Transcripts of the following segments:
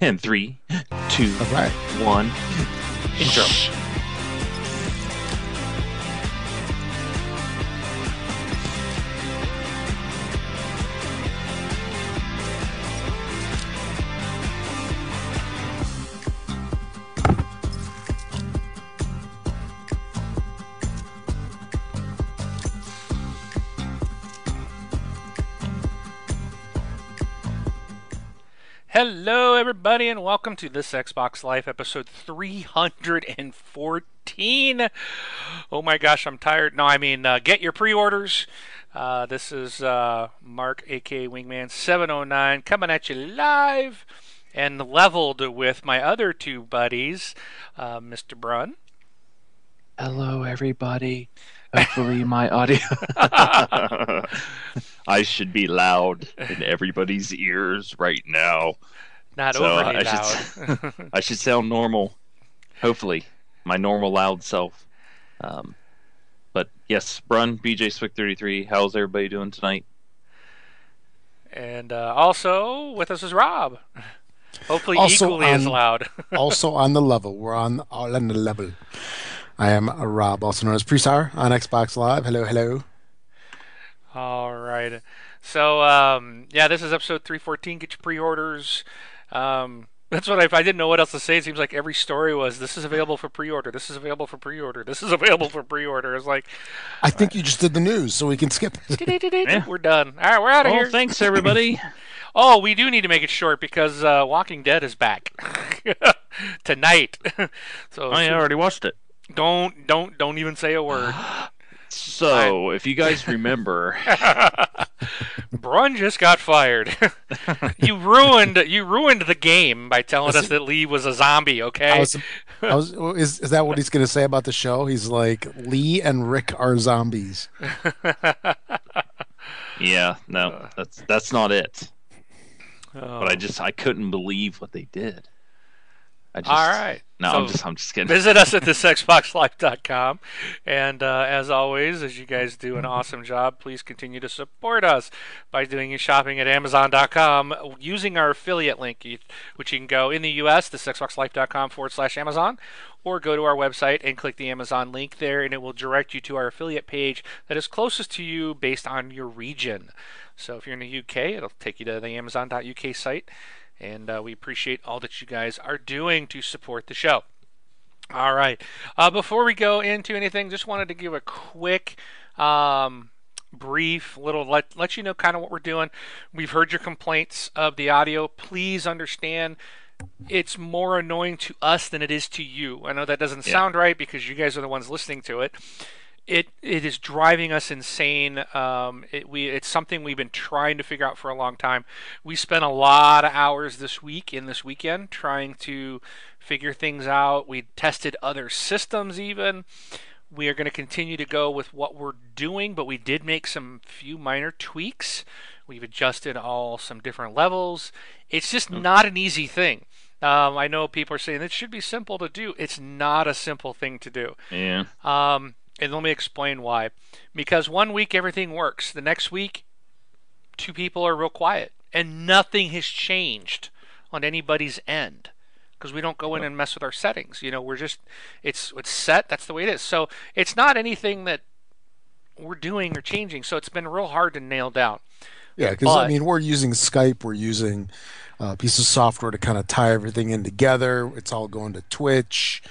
And three, two, All right. one. Intro. Everybody, and welcome to this Xbox Life episode 314. Oh my gosh, I'm tired. No, I mean, uh, get your pre orders. Uh, this is uh, Mark, aka Wingman 709, coming at you live and leveled with my other two buddies, uh, Mr. Brun. Hello, everybody. Hopefully, my audio. I should be loud in everybody's ears right now. Not So, overly I loud. should- I should sound normal. Hopefully, my normal loud self. Um, but yes, Brun, BJ Swick 33. How's everybody doing tonight? and uh, also with us is Rob. Hopefully, Also equally as loud. also on the level. We're on all on the level. I am uh, Rob, also known as Presar on Xbox Live. Hello, hello. All right. So um, yeah, this is episode 314. Get your pre-orders. Um, that's what I, I didn't know what else to say. It seems like every story was this is available for pre-order. This is available for pre-order. This is available for pre-order. It's like I think you just did the news, so we can skip. Yeah. we're done. All right, we're out of Well, here. thanks, everybody. Oh, we do need to make it short because uh, Walking Dead is back tonight. so I already watched it. don't don't don't even say a word. So, if you guys remember, Brun just got fired. you ruined you ruined the game by telling us that Lee was a zombie. Okay. I was, I was, is, is that what he's going to say about the show? He's like, Lee and Rick are zombies. yeah, no, uh. that's that's not it. Oh. But I just I couldn't believe what they did. I just, All right. No, So- I'm just I'm just kidding. Visit us at thisxboxlife.com. And uh, as always, as you guys do an awesome job, please continue to support us by doing your shopping at Amazon.com using our affiliate link, which you can go in the U.S., thisxboxlife.com forward slash Amazon, or go to our website and click the Amazon link there, and it will direct you to our affiliate page that is closest to you based on your region. So if you're in the UK, it'll take you to the Amazon.uk site. And uh, we appreciate all that you guys are doing to support the show. All right. Uh, before we go into anything, just wanted to give a quick, um, brief little let let you know kind of what we're doing. We've heard your complaints of the audio. Please understand. It's more annoying to us than it is to you. I know that doesn't Yeah. sound right because you guys are the ones listening to it. It it is driving us insane. Um, it, we it's something we've been trying to figure out for a long time. We spent a lot of hours this week in this weekend trying to figure things out. We tested other systems even. We are going to continue to go with what we're doing, but we did make some few minor tweaks. We've adjusted all some different levels. It's just not an easy thing. Um, I know people are saying it should be simple to do. It's not a simple thing to do. yeah. Um, and let me explain why. Because one week everything works, the next week two people are real quiet, and nothing has changed on anybody's end. Because we don't go in and mess with our settings. You know, we're just it's it's set. That's the way it is. So it's not anything that we're doing or changing. So it's been real hard to nail down. Yeah, because I mean, we're using Skype, we're using uh, a piece of software to kind of tie everything in together. It's all going to Twitch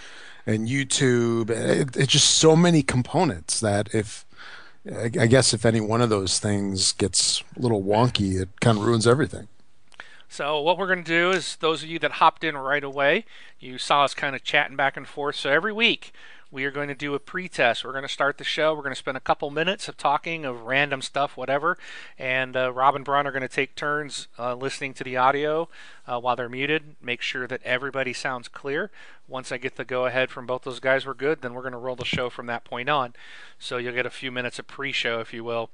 and YouTube. It, it's just so many components that if I guess if any one of those things gets a little wonky, it kind of ruins everything. So what we're going to do is those of you that hopped in right away, you saw us kind of chatting back and forth. So every week we are going to do a pre-test. We're going to start the show. We're going to spend a couple minutes of talking of random stuff, whatever. And uh, Rob and Brun are going to take turns uh, listening to the audio uh, while they're muted. Make sure that everybody sounds clear. Once I get the go-ahead from both those guys, we're good. Then we're going to roll the show from that point on. So you'll get a few minutes of pre-show, if you will.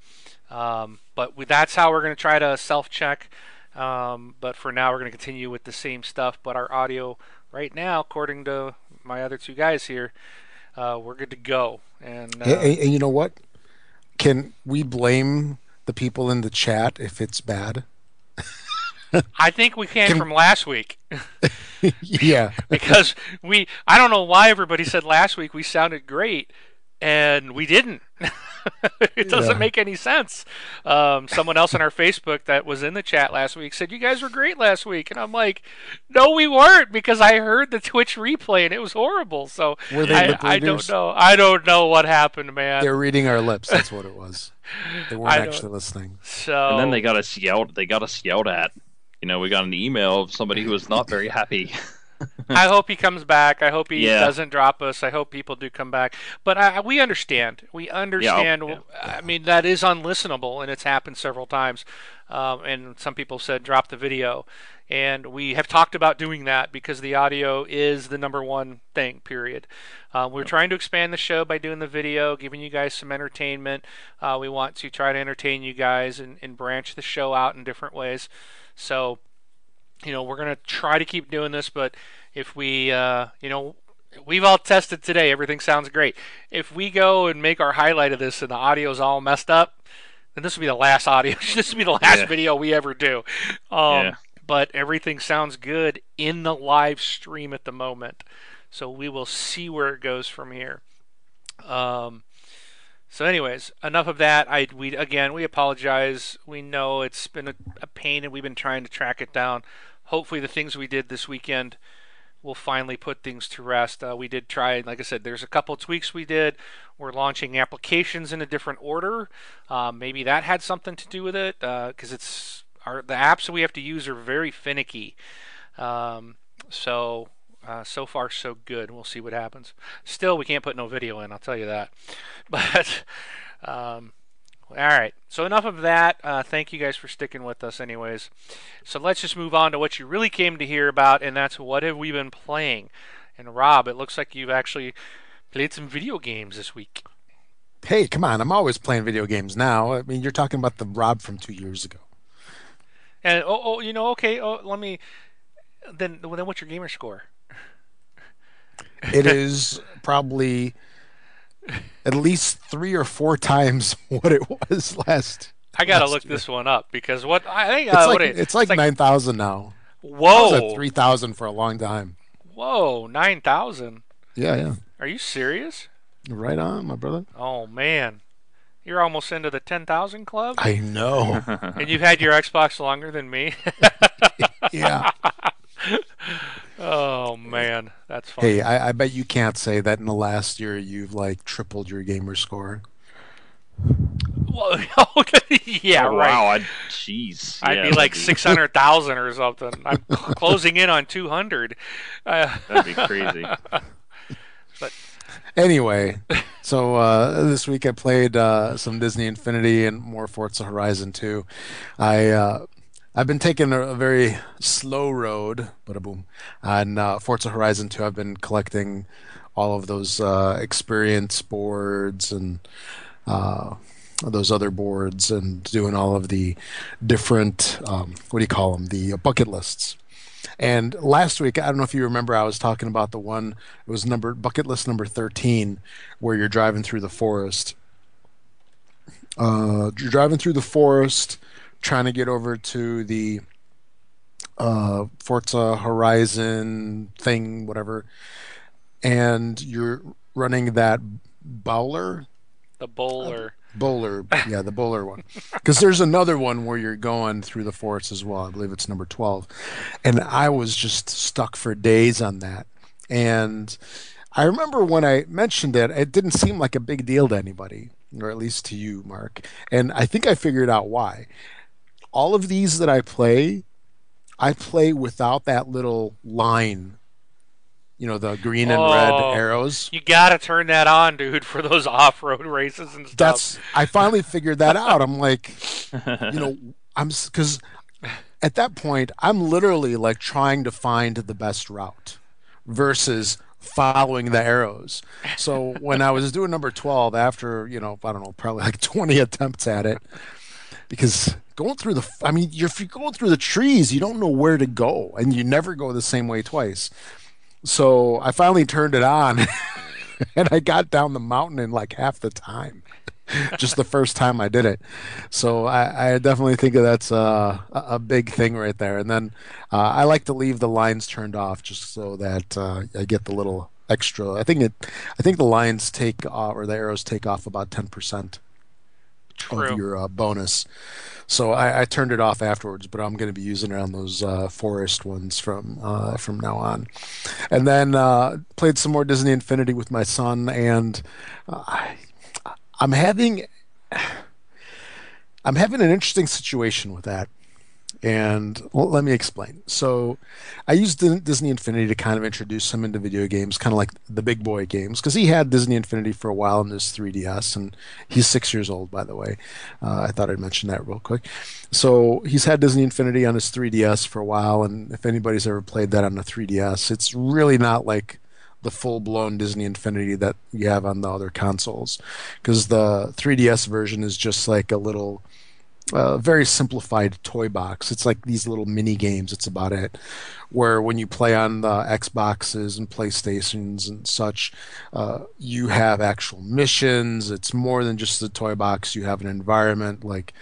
Um, but we, that's how we're going to try to self-check. Um, but for now, we're going to continue with the same stuff. But our audio right now, according to my other two guys here, uh, we're good to go. And uh, and- and you know what? Can we blame the people in the chat if it's bad? I think we can, Can- from last week yeah. because we. I don't know why everybody said last week we sounded great, and we didn't. it doesn't Yeah. make any sense. Um, someone else on our Facebook that was in the chat last week said you guys were great last week, and I'm like, no, we weren't because I heard the Twitch replay and it was horrible. So Were they I, I don't know. I don't know what happened, man. They're reading our lips. That's what it was. They weren't don't- actually listening. so And then they got us yelled. They got us yelled at. You know, we got an email of somebody who was not very happy. I hope he comes back. I hope he Yeah. doesn't drop us. I hope people do come back. But I, we understand. We understand. yeah. I mean, that is unlistenable, and it's happened several times. Um, and some people said drop the video. And we have talked about doing that because the audio is the number one thing, period. Uh, we're trying to expand the show by doing the video, giving you guys some entertainment. Uh, we want to try to entertain you guys and, and branch the show out in different ways. So, you know, we're going to try to keep doing this, but if we, uh, you know, we've all tested today, everything sounds great. If we go and make our highlight of this and the audio's all messed up, then this will be the last audio. this will be the last Yeah. video we ever do. Um, Yeah. But everything sounds good in the live stream at the moment. So we will see where it goes from here. Um, so, anyways, enough of that. I we again we apologize. We know it's been a, a pain, and we've been trying to track it down. Hopefully, the things we did this weekend will finally put things to rest. Uh, we did try, like I said, there's a couple tweaks we did. We're launching applications in a different order. Uh, maybe that had something to do with it because it's our the apps that we have to use are very finicky. Um, so uh, so far so good. We'll see what happens. Still, we can't put no video in. I'll tell you that. But um, all right. So enough of that. Uh, thank you guys for sticking with us, anyways. So let's just move on to what you really came to hear about, and that's what have we been playing. And Rob, it looks like you've actually played some video games this week. Hey, come on! I'm always playing video games now. I mean, you're talking about the Rob from two years ago. And oh, oh you know, okay. Oh, let me. Then, then, what's your gamer score? It is probably at least three or four times what it was last. I gotta last look year. this one up because what I think It's uh, like it- it's like nine thousand now. Whoa, at three thousand for a long time. whoa, nine thousand. Yeah, yeah. Are you serious? Right on, my brother. Oh man, you're almost into the ten thousand club, I know. and you've had your Xbox longer than me. yeah. Oh man, that's funny. Hey, I, I bet you can't say that in the last year you've like tripled your gamer score. Whoa, yeah, Oh, right. Wow. I, jeez. I'd Yeah, be like six hundred thousand or something. I'm closing in on two hundred. Uh, That'd be crazy. But anyway, so uh, this week I played uh, some Disney Infinity and more Forza Horizon 2. I uh, I've been taking a, a very slow road, but a boom, on uh, Forza Horizon 2. I've been collecting all of those uh, experience boards and uh, those other boards and doing all of the different um, what do you call them the bucket lists and last week, I don't know if you remember, I was talking about the one. It was number bucket list number thirteen, where you're driving through the forest. Uh, you're driving through the forest, trying to get over to the uh, Forza Horizon thing, whatever, and you're running that bowler the bowler. Bowler, yeah, the bowler one. Because there's another one where you're going through the forest as well. I believe it's number 12. And I was just stuck for days on that. And I remember when I mentioned it, it didn't seem like a big deal to anybody, or at least to you, Mark. And I think I figured out why. All of these that I play, I play without that little line, you know, the green and red Oh. arrows. You gotta turn that on, dude, for those off-road races and stuff. That's I finally figured that out. I'm like, you know, I'm because at that point I'm literally like trying to find the best route versus following the arrows. So when I was doing number 12 after, you know, I don't know, probably like 20 attempts at it because going through the i mean if you're going through the trees you don't know where to go and you never go the same way twice. So i finally turned it on and i got down the mountain in like half the time just the first time i did it. So i, I definitely think that's uh, a, a big thing right there. And then uh, i like to leave the lines turned off just so that uh, i get the little extra i think it i think the lines take off or the arrows take off about 10% True. of your uh, bonus. So I, I, turned it off afterwards, but I'm going to be using it on those uh, forest ones from uh, from now on. And then uh, played some more Disney Infinity with my son, and uh, I'm having I'm having an interesting situation with that. And well, let me explain. So, I used Disney Infinity to kind of introduce him into video games, kind of like the big boy games, because he had Disney Infinity for a while in his 3DS, and he's six years old, by the way. Uh, I thought I'd mention that real quick. So, he's had Disney Infinity on his 3DS for a while, and if anybody's ever played that on the 3DS, it's really not like the full blown Disney Infinity that you have on the other consoles, because the 3DS version is just like a little a very simplified toy box. It's like these little mini games. It's about it. Where when you play on the Xboxes and PlayStations and such, uh, you have actual missions. It's more than just the toy box. You have an environment like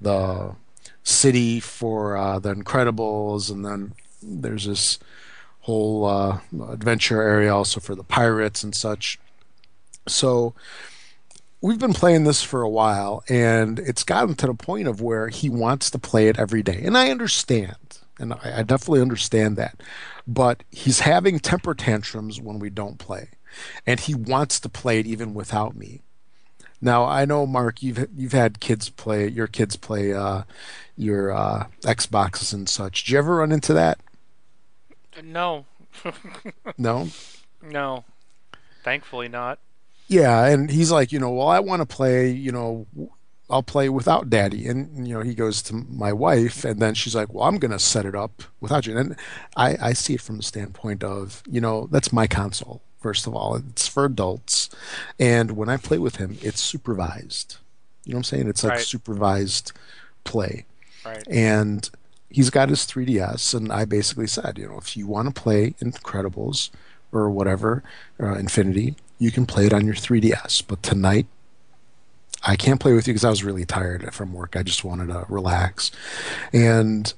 the city for uh, the Incredibles, and then there's this whole uh, adventure area also for the pirates and such. So we've been playing this for a while, and it's gotten to the point of where he wants to play it every day, and I understand, and I, I definitely understand that, but he's having temper tantrums when we don't play, and he wants to play it even without me. Now I know, Mark, you've you've had kids play your kids play uh, your uh, Xboxes and such. Did you ever run into that? No. no. No. Thankfully not. Yeah, and he's like, you know, well, I want to play, you know, I'll play without daddy. And, you know, he goes to my wife, and then she's like, well, I'm going to set it up without you. And I, I see it from the standpoint of, you know, that's my console, first of all. It's for adults. And when I play with him, it's supervised. You know what I'm saying? It's like right. supervised play. Right. And he's got his 3DS, and I basically said, you know, if you want to play Incredibles or whatever, uh, Infinity, you can play it on your 3DS. But tonight, I can't play with you because I was really tired from work. I just wanted to relax. And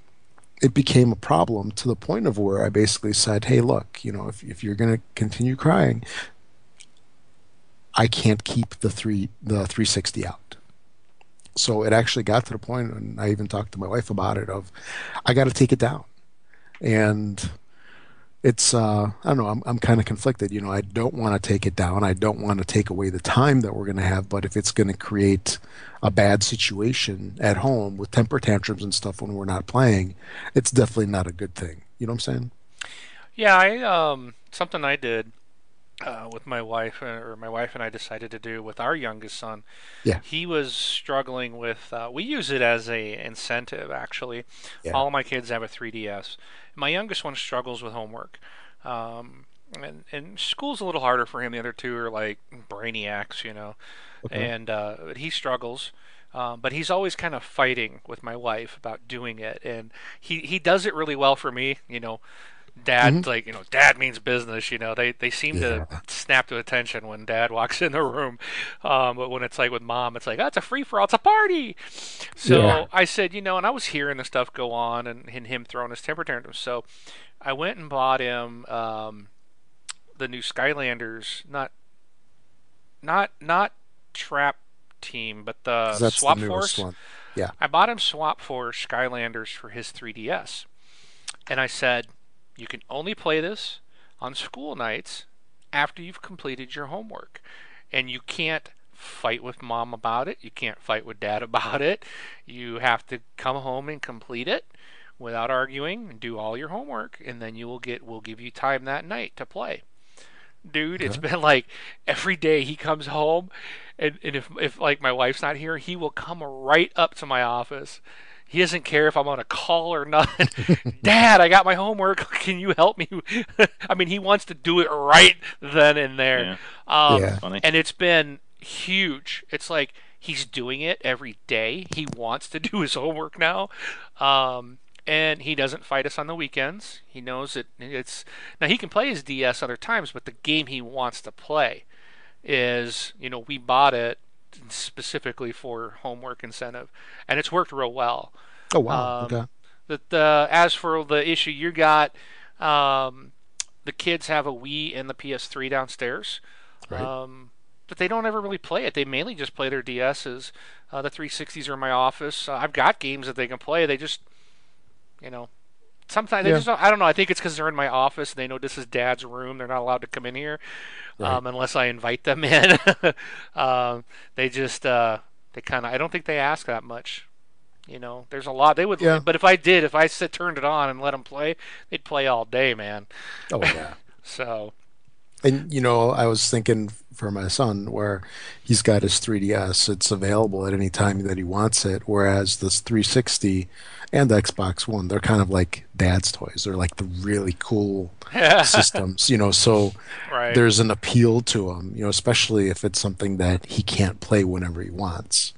it became a problem to the point of where I basically said, hey, look, you know, if, if you're going to continue crying, I can't keep the three the 360 out. So it actually got to the point, and I even talked to my wife about it, of I got to take it down. And it's uh, I don't know. I'm I'm kind of conflicted. You know, I don't want to take it down. I don't want to take away the time that we're going to have. But if it's going to create a bad situation at home with temper tantrums and stuff when we're not playing, it's definitely not a good thing. You know what I'm saying? Yeah, I um something I did uh, with my wife, uh, or my wife and I decided to do with our youngest son. Yeah. He was struggling with. Uh, we use it as a incentive, actually. Yeah. All my kids have a 3DS. My youngest one struggles with homework. Um, and, and school's a little harder for him. The other two are like brainiacs, you know. Okay. And uh, he struggles. Um, but he's always kind of fighting with my wife about doing it, and he he does it really well for me. You know, dad mm-hmm. like you know dad means business you know they they seem yeah. to snap to attention when dad walks in the room um, but when it's like with mom it's like oh, it's a free for all it's a party so yeah. i said you know and i was hearing the stuff go on and, and him throwing his temper tantrums so i went and bought him um, the new skylanders not not not trap team but the swap the force one. yeah i bought him swap force skylanders for his 3ds and i said you can only play this on school nights after you've completed your homework. And you can't fight with mom about it. You can't fight with dad about it. You have to come home and complete it without arguing and do all your homework and then you will get we'll give you time that night to play. Dude, it's been like every day he comes home and, and if if like my wife's not here, he will come right up to my office he doesn't care if I'm on a call or not. Dad, I got my homework. Can you help me? I mean, he wants to do it right then and there. Yeah. Um, yeah. And it's been huge. It's like he's doing it every day. He wants to do his homework now. Um, and he doesn't fight us on the weekends. He knows that it's now he can play his DS other times, but the game he wants to play is, you know, we bought it specifically for homework incentive, and it's worked real well. Oh wow. Um, okay. That uh, as for the issue you got, um, the kids have a Wii and the PS3 downstairs. Right. Um, but they don't ever really play it. They mainly just play their DSs. Uh, the 360s are in my office. Uh, I've got games that they can play. They just, you know, sometimes they Yeah. just don't, I don't know. I think it's because they're in my office. They know this is Dad's room. They're not allowed to come in here Right. um, unless I invite them in. um, they just uh, they kind of. I don't think they ask that much. You know, there's a lot they would. Yeah. But if I did, if I sit, turned it on and let them play, they'd play all day, man. Oh yeah. So And you know, I was thinking for my son where he's got his 3DS, it's available at any time that he wants it. Whereas this 360 and the Xbox One, they're kind of like dad's toys. They're like the really cool systems, you know. So right. there's an appeal to them, you know, especially if it's something that he can't play whenever he wants.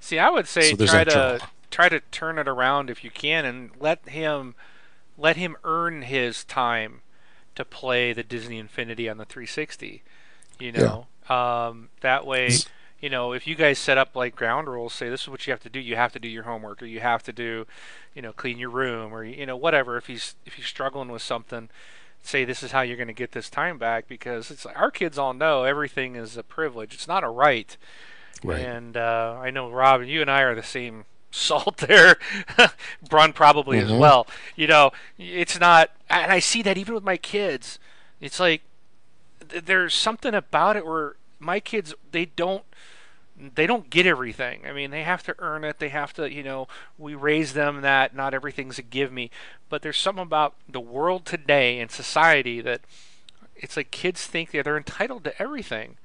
See, I would say So try to try to turn it around if you can, and let him let him earn his time to play the Disney Infinity on the 360. You know, um, that way, you know, if you guys set up like ground rules, say this is what you have to do. You have to do your homework, or you have to do, you know, clean your room, or you know, whatever. If he's if he's struggling with something, say this is how you're going to get this time back because it's like our kids all know everything is a privilege. It's not a right. Right. And uh, I know Rob, you and I are the same salt there. Brun probably as Mhm. well. You know, it's not, and I see that even with my kids. It's like th- there's something about it where my kids they don't they don't get everything. I mean, they have to earn it. They have to, you know, we raise them that not everything's a give me. But there's something about the world today and society that it's like kids think that they're entitled to everything.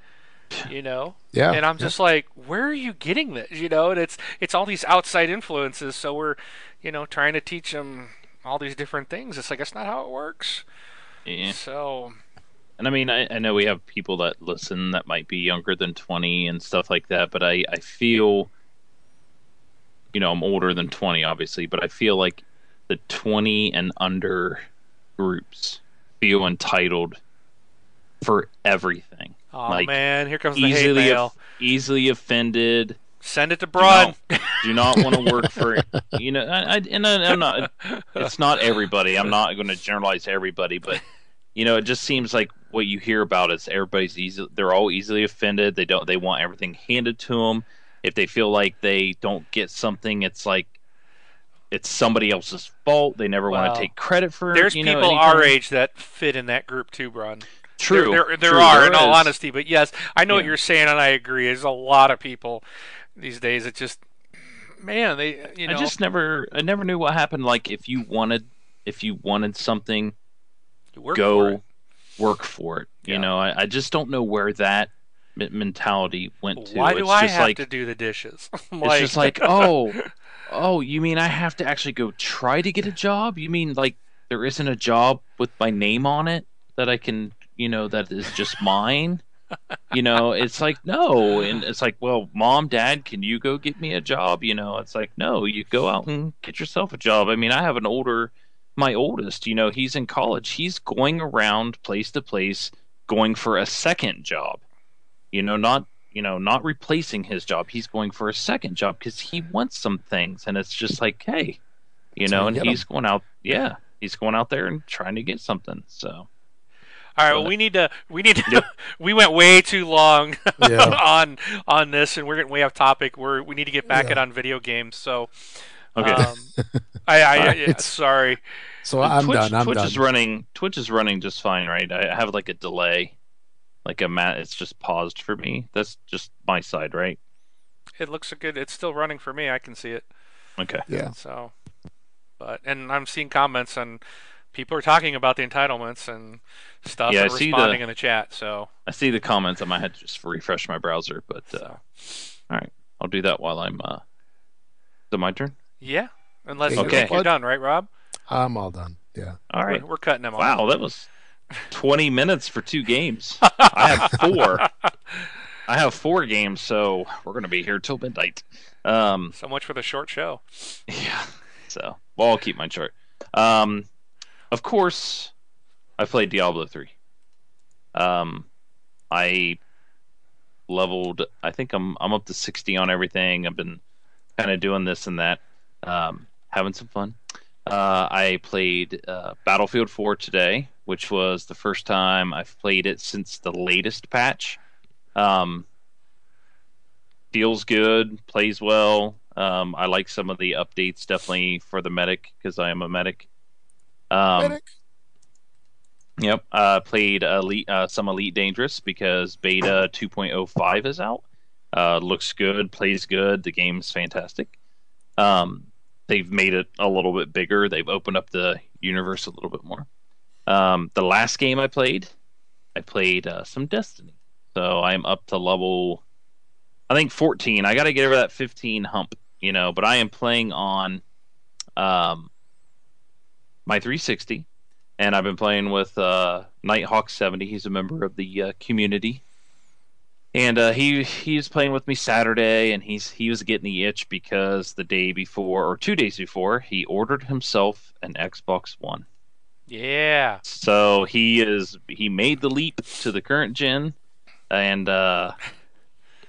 You know? Yeah. and I'm yeah. just like, where are you getting this? You know, and it's it's all these outside influences. So we're, you know, trying to teach them all these different things. It's like that's not how it works. Yeah. So And I mean, I, I know we have people that listen that might be younger than 20 and stuff like that, but I, I feel, you know, I'm older than 20, obviously, but I feel like the 20 and under groups feel entitled for everything. Oh Like, man, here comes the hate Easily, mail. easily offended. Send it to Brun. Do not want to work for, you know, I, I, and I, I'm not, it's not everybody. I'm not going to generalize everybody, but you know, it just seems like what you hear about is everybody's easy. They're all easily offended. They don't. They want everything handed to them. If they feel like they don't get something, it's like it's somebody else's fault. They never want to take credit for. It. There's you know, people our age that fit in that group too, Brun. True. There, there, there true, are, there in all is. honesty. But yes, I know what you're saying, and I agree. There's a lot of people these days that just, man, they, you know, I just never. I never knew what happened. Like if you wanted, if you wanted something, you work go for work for it. You know, I, I just don't know where that mentality went to. Why it's do I just have like, to do the dishes? I'm It's just like, oh, oh, you mean I have to actually go try to get a job? You mean like there isn't a job with my name on it that I can, you know, that is just mine? You know, it's like no, and it's like, well, mom, dad, can you go get me a job? You know, it's like no, you go out and get yourself a job. I mean, I have an older, my oldest, you know, he's in college. He's going around place to place, going for a second job. You know, not you know, not replacing his job. He's going for a second job because he wants some things, and it's just like, hey, you know, and he's going out, yeah, he's going out there and trying to get something. So All right, well, we need to. We need to. Yep. we went way too long Yeah. on on this, and we're getting way off topic. We're we need to get back Yeah. it on video games. So, okay, um, I, I, Alright. yeah, sorry. So I'm Twitch, done. I'm Twitch done. is running. Twitch is running just fine, right? I have like a delay, like a mat. It's just paused for me. That's just my side, right? It looks good. It's still running for me. I can see it. Okay. yeah. So, but and I'm seeing comments and people are talking about the entitlements and stuff Yeah, and I see responding the- in the chat. So, I see the comments. I might have to just refresh my browser, but uh, so I'll do that while I'm. Uh... Is it my turn? yeah. Unless Okay. you think you're done, right, Rob? I'm all done. Yeah. All right. We're, we're cutting them off. Wow, that was 20 minutes for two games. I have four. I have four games, so we're going to be here till midnight. Um, So much for the short show. yeah. So, well, I'll keep mine short. Um, of course, I played Diablo 3. Um, I leveled. I think I'm I'm up to 60 on everything. I've been kind of doing this and that, um, having some fun. Uh, I played uh, Battlefield 4 today, which was the first time I've played it since the latest patch. Um, feels good, plays well. Um, I like some of the updates definitely for the medic because I am a medic. Um, Medic. Yep, uh, played elite, uh, some Elite Dangerous because Beta 2.05 is out. Uh, looks good, plays good. The game's fantastic. Um, they've made it a little bit bigger. They've opened up the universe a little bit more. Um, the last game I played, I played uh, some Destiny. So I'm up to level, I think 14. I got to get over that 15 hump, you know. But I am playing on um, my 360 and I've been playing with uh, Nighthawk seventy. He's a member of the uh, community, and uh, he he's playing with me Saturday, and he's he was getting the itch because the day before or two days before he ordered himself an Xbox One. Yeah. So he is he made the leap to the current gen, and uh,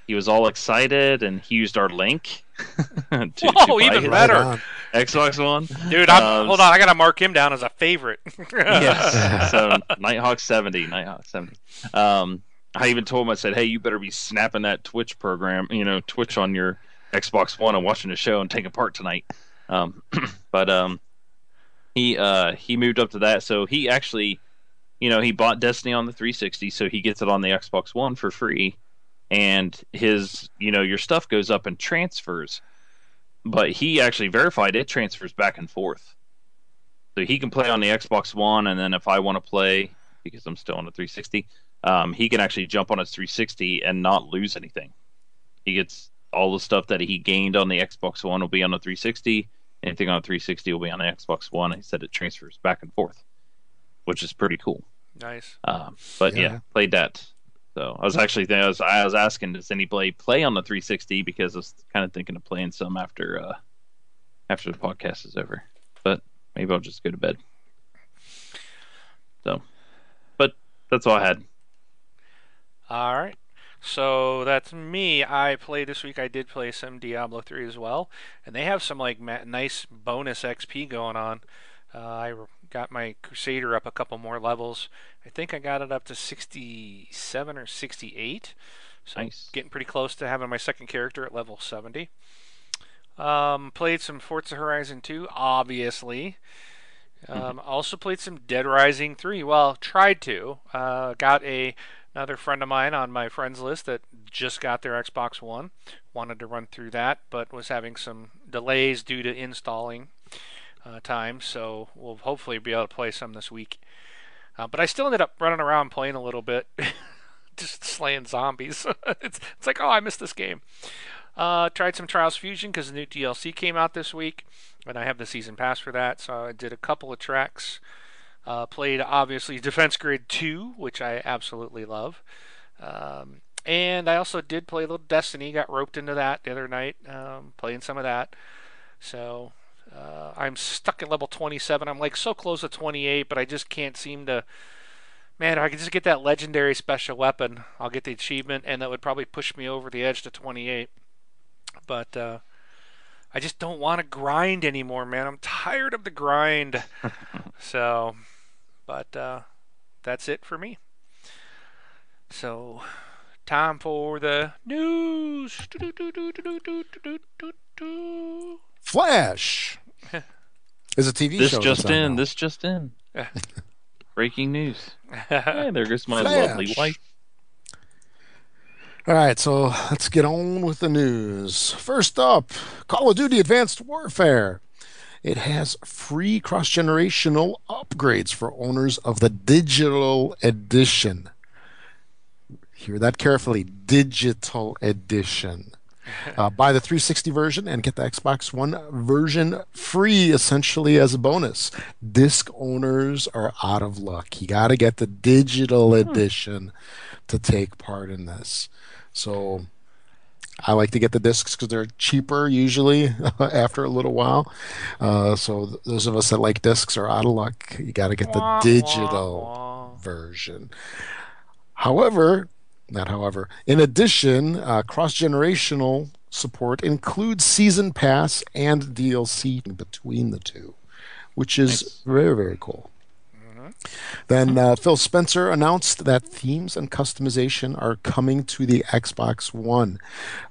he was all excited, and he used our link. to, to Whoa, even better. Right on. Xbox One. Dude, I'm, Um, hold on. I got to mark him down as a favorite. yes. so Nighthawk seventy, Nighthawk seventy. Um, I even told him I said, "Hey, you better be snapping that Twitch program, you know, Twitch on your Xbox One and watching the show and taking part tonight." Um, but um, he uh he moved up to that, so he actually, you know, he bought Destiny on the 360, so he gets it on the Xbox One for free, and his, you know, your stuff goes up and transfers. But he actually verified it transfers back and forth. So he can play on the Xbox One, and then if I want to play, because I'm still on the 360, um, he can actually jump on his 360 and not lose anything. He gets all the stuff that he gained on the Xbox One will be on the 360. Anything on the 360 will be on the Xbox One. He said it transfers back and forth, which is pretty cool. nice. Um, but yeah. Yeah. played that. So I was actually I was I was asking does anybody play on the 360 because I was kind of thinking of playing some after uh, after the podcast is over. But maybe I'll just go to bed. So, but that's all I had. All right. So that's me. I played this week. I did play some Diablo 3 as well, and they have some like ma- nice bonus XP going on. Uh, I got my Crusader up a couple more levels. I think I got it up to 67 or 68. So Nice. getting pretty close to having my second character at level 70. Um, played some Forza Horizon 2, obviously. Um, Also played some Dead Rising 3. Well, tried to. Uh, got a another friend of mine on my friends list that just got their Xbox One. Wanted to run through that, but was having some delays due to installing uh, time. So we'll hopefully be able to play some this week. Uh, but I still ended up running around playing a little bit, just slaying zombies. it's it's like oh I missed this game. Uh, tried some Trials Fusion because the new DLC came out this week, and I have the season pass for that. So I did a couple of tracks. Uh, played obviously Defense Grid 2, which I absolutely love. Um, and I also did play a little Destiny. Got roped into that the other night, um, playing some of that. So uh, I'm stuck at level 27. I'm like so close to 28, but I just can't seem to. Man, if I could just get that legendary special weapon, I'll get the achievement, and that would probably push me over the edge to 28. But uh, I just don't want to grind anymore, man. I'm tired of the grind. so, but uh, that's it for me. So, time for the news. Flash is a TV show. This show. just that's on in. This just in. Breaking news. Hey, there goes my Flash. lovely wife. All right, so let's get on with the news. First up, Call of Duty Advanced Warfare. It has free cross generational upgrades for owners of the digital edition. Hear that carefully digital edition. Uh, buy the 360 version and get the Xbox One version free, essentially as a bonus. Disc owners are out of luck. You got to get the digital edition to take part in this. So I like to get the discs because they're cheaper usually after a little while. Uh, so th- those of us that like discs are out of luck. You got to get the digital version. However, That, however, in addition, uh, cross generational support includes season pass and DLC between the two, which is Nice. very very cool. Then uh, Phil Spencer announced that themes and customization are coming to the Xbox One.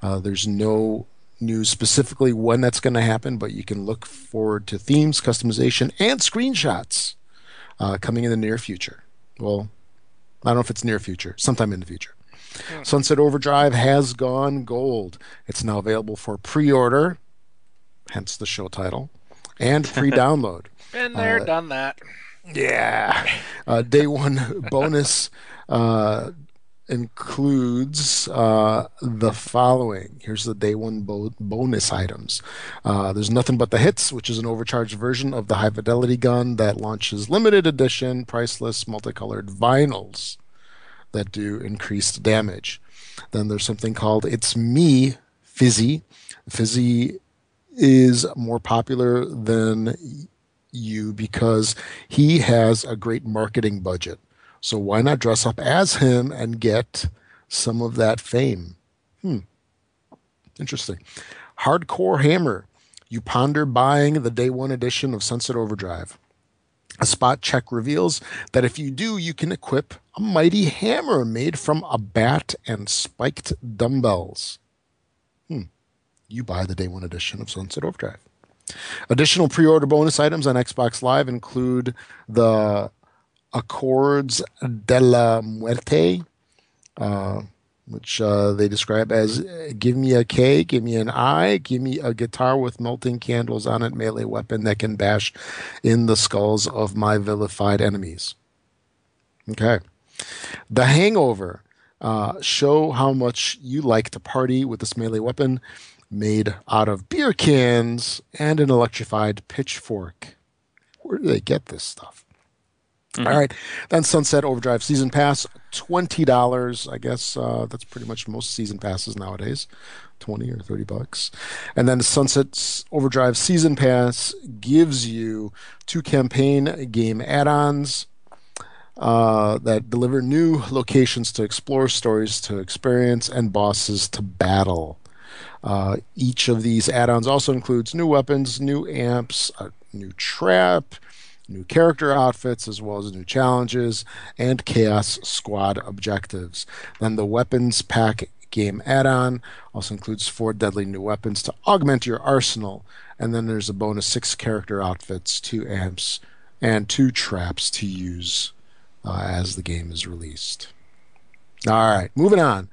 Uh, there's no news specifically when that's going to happen, but you can look forward to themes, customization, and screenshots uh, coming in the near future. Well, I don't know if it's near future, sometime in the future. Sunset Overdrive has gone gold. It's now available for pre order, hence the show title, and pre download. Been there, Uh, done that. Yeah. Uh, day one bonus uh, includes uh, the following. Here's the day one bo- bonus items. Uh, there's nothing but the hits, which is an overcharged version of the high fidelity gun that launches limited edition, priceless, multicolored vinyls that do increased damage. Then there's something called It's Me Fizzy. Fizzy is more popular than you because he has a great marketing budget. So why not dress up as him and get some of that fame? Hmm. Interesting. Hardcore Hammer. You ponder buying the day one edition of Sunset Overdrive. A spot check reveals that if you do, you can equip a mighty hammer made from a bat and spiked dumbbells. Hmm. You buy the day one edition of Sunset Overdrive. Additional pre order bonus items on Xbox Live include the Acordes de la Muerte, uh, which uh, they describe as uh, give me a K, give me an I, give me a guitar with melting candles on it, melee weapon that can bash in the skulls of my vilified enemies. Okay. The Hangover. Uh, show how much you like to party with this melee weapon made out of beer cans and an electrified pitchfork. Where do they get this stuff? All right. Then Sunset Overdrive Season Pass, $20. I guess uh, that's pretty much most season passes nowadays, 20 or 30 bucks. And then Sunset Overdrive Season Pass gives you two campaign game add ons uh, that deliver new locations to explore, stories to experience, and bosses to battle. Uh, each of these add-ons also includes new weapons, new amps, a new trap, new character outfits, as well as new challenges and Chaos Squad objectives. Then the weapons pack game add-on also includes four deadly new weapons to augment your arsenal, and then there's a bonus six character outfits, two amps, and two traps to use uh, as the game is released. All right, moving on.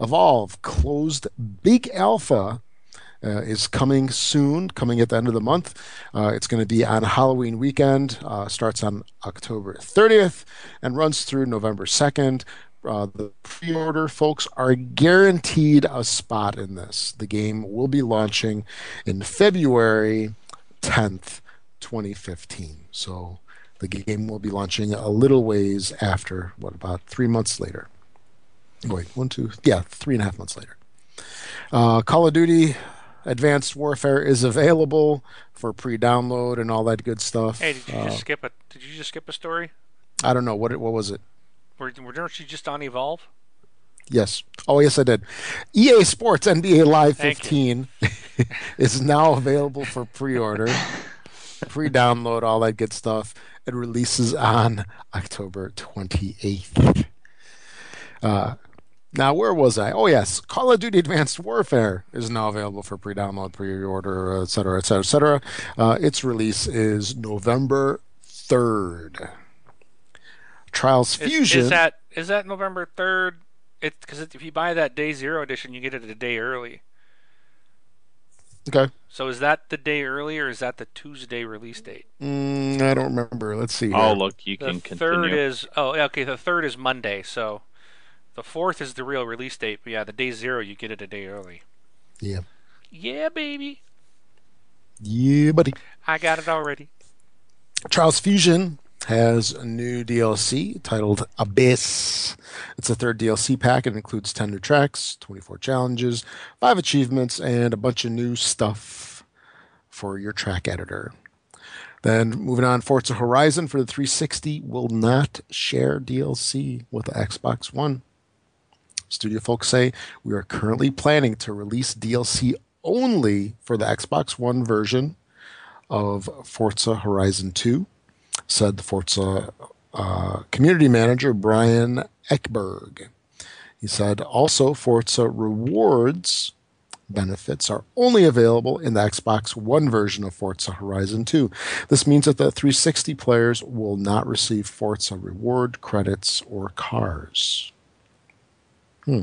Evolve closed big alpha uh, is coming soon, coming at the end of the month. Uh, it's going to be on Halloween weekend. Uh, starts on October 30th and runs through November 2nd. Uh, the pre-order folks are guaranteed a spot in this. The game will be launching in February 10th, 2015. So the game will be launching a little ways after, what, about three months later. Wait, one, two, yeah, three and a half months later. Uh, Call of Duty Advanced Warfare is available for pre-download and all that good stuff. Hey, did you Uh, just skip a? Did you just skip a story? I don't know what it, what was it. Were, weren't you just on Evolve? Yes. Oh, yes, I did. EA Sports NBA Live Thank 15 is now available for pre-order, pre-download, all that good stuff. It releases on October 28th. Uh, now, where was I? Oh, yes. Call of Duty Advanced Warfare is now available for pre-download, pre-order, et cetera, et cetera, et cetera. Uh, its release is November 3rd. Trials Fusion. is that is that November third? It because if you buy that day zero edition, you get it a day early. okay. So is that the day early or is that the Tuesday release date? Mm, I don't remember. Let's see. Oh, look, you The can third is oh okay. The third is Monday, so the fourth is the real release date. But yeah, the day zero you get it a day early. Yeah. Yeah, baby, Yeah, buddy. I got it already. Trials Fusion has a new DLC titled Abyss. It's a third DLC pack. It includes 10 new tracks, 24 challenges, 5 achievements, and a bunch of new stuff for your track editor. Then moving on, Forza Horizon for the 360 will not share DLC with the Xbox One. Studio folks say we are currently planning to release DLC only for the Xbox One version of Forza Horizon 2, said the Forza uh, community manager Brian Ekberg. He said also Forza rewards benefits are only available in the Xbox One version of Forza Horizon 2. This means that the 360 players will not receive Forza reward credits or cars. Hmm.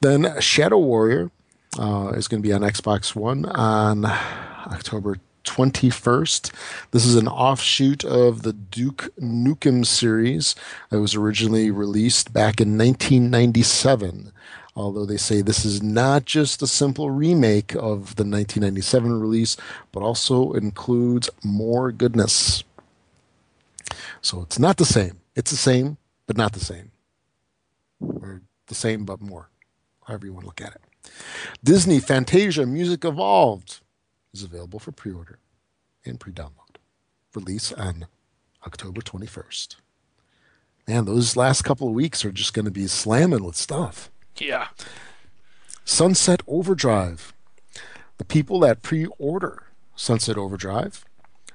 Then Shadow Warrior uh, is going to be on Xbox One on October 21st. This is an offshoot of the Duke Nukem series that was originally released back in 1997. Although they say this is not just a simple remake of the 1997 release, but also includes more goodness. So it's not the same. It's the same, but not the same. Or the same, but more. However you want to look at it. Disney Fantasia Music Evolved is available for pre order and pre download. Release on October 21st. Man, those last couple of weeks are just going to be slamming with stuff. Yeah. Sunset Overdrive. The people that pre order Sunset Overdrive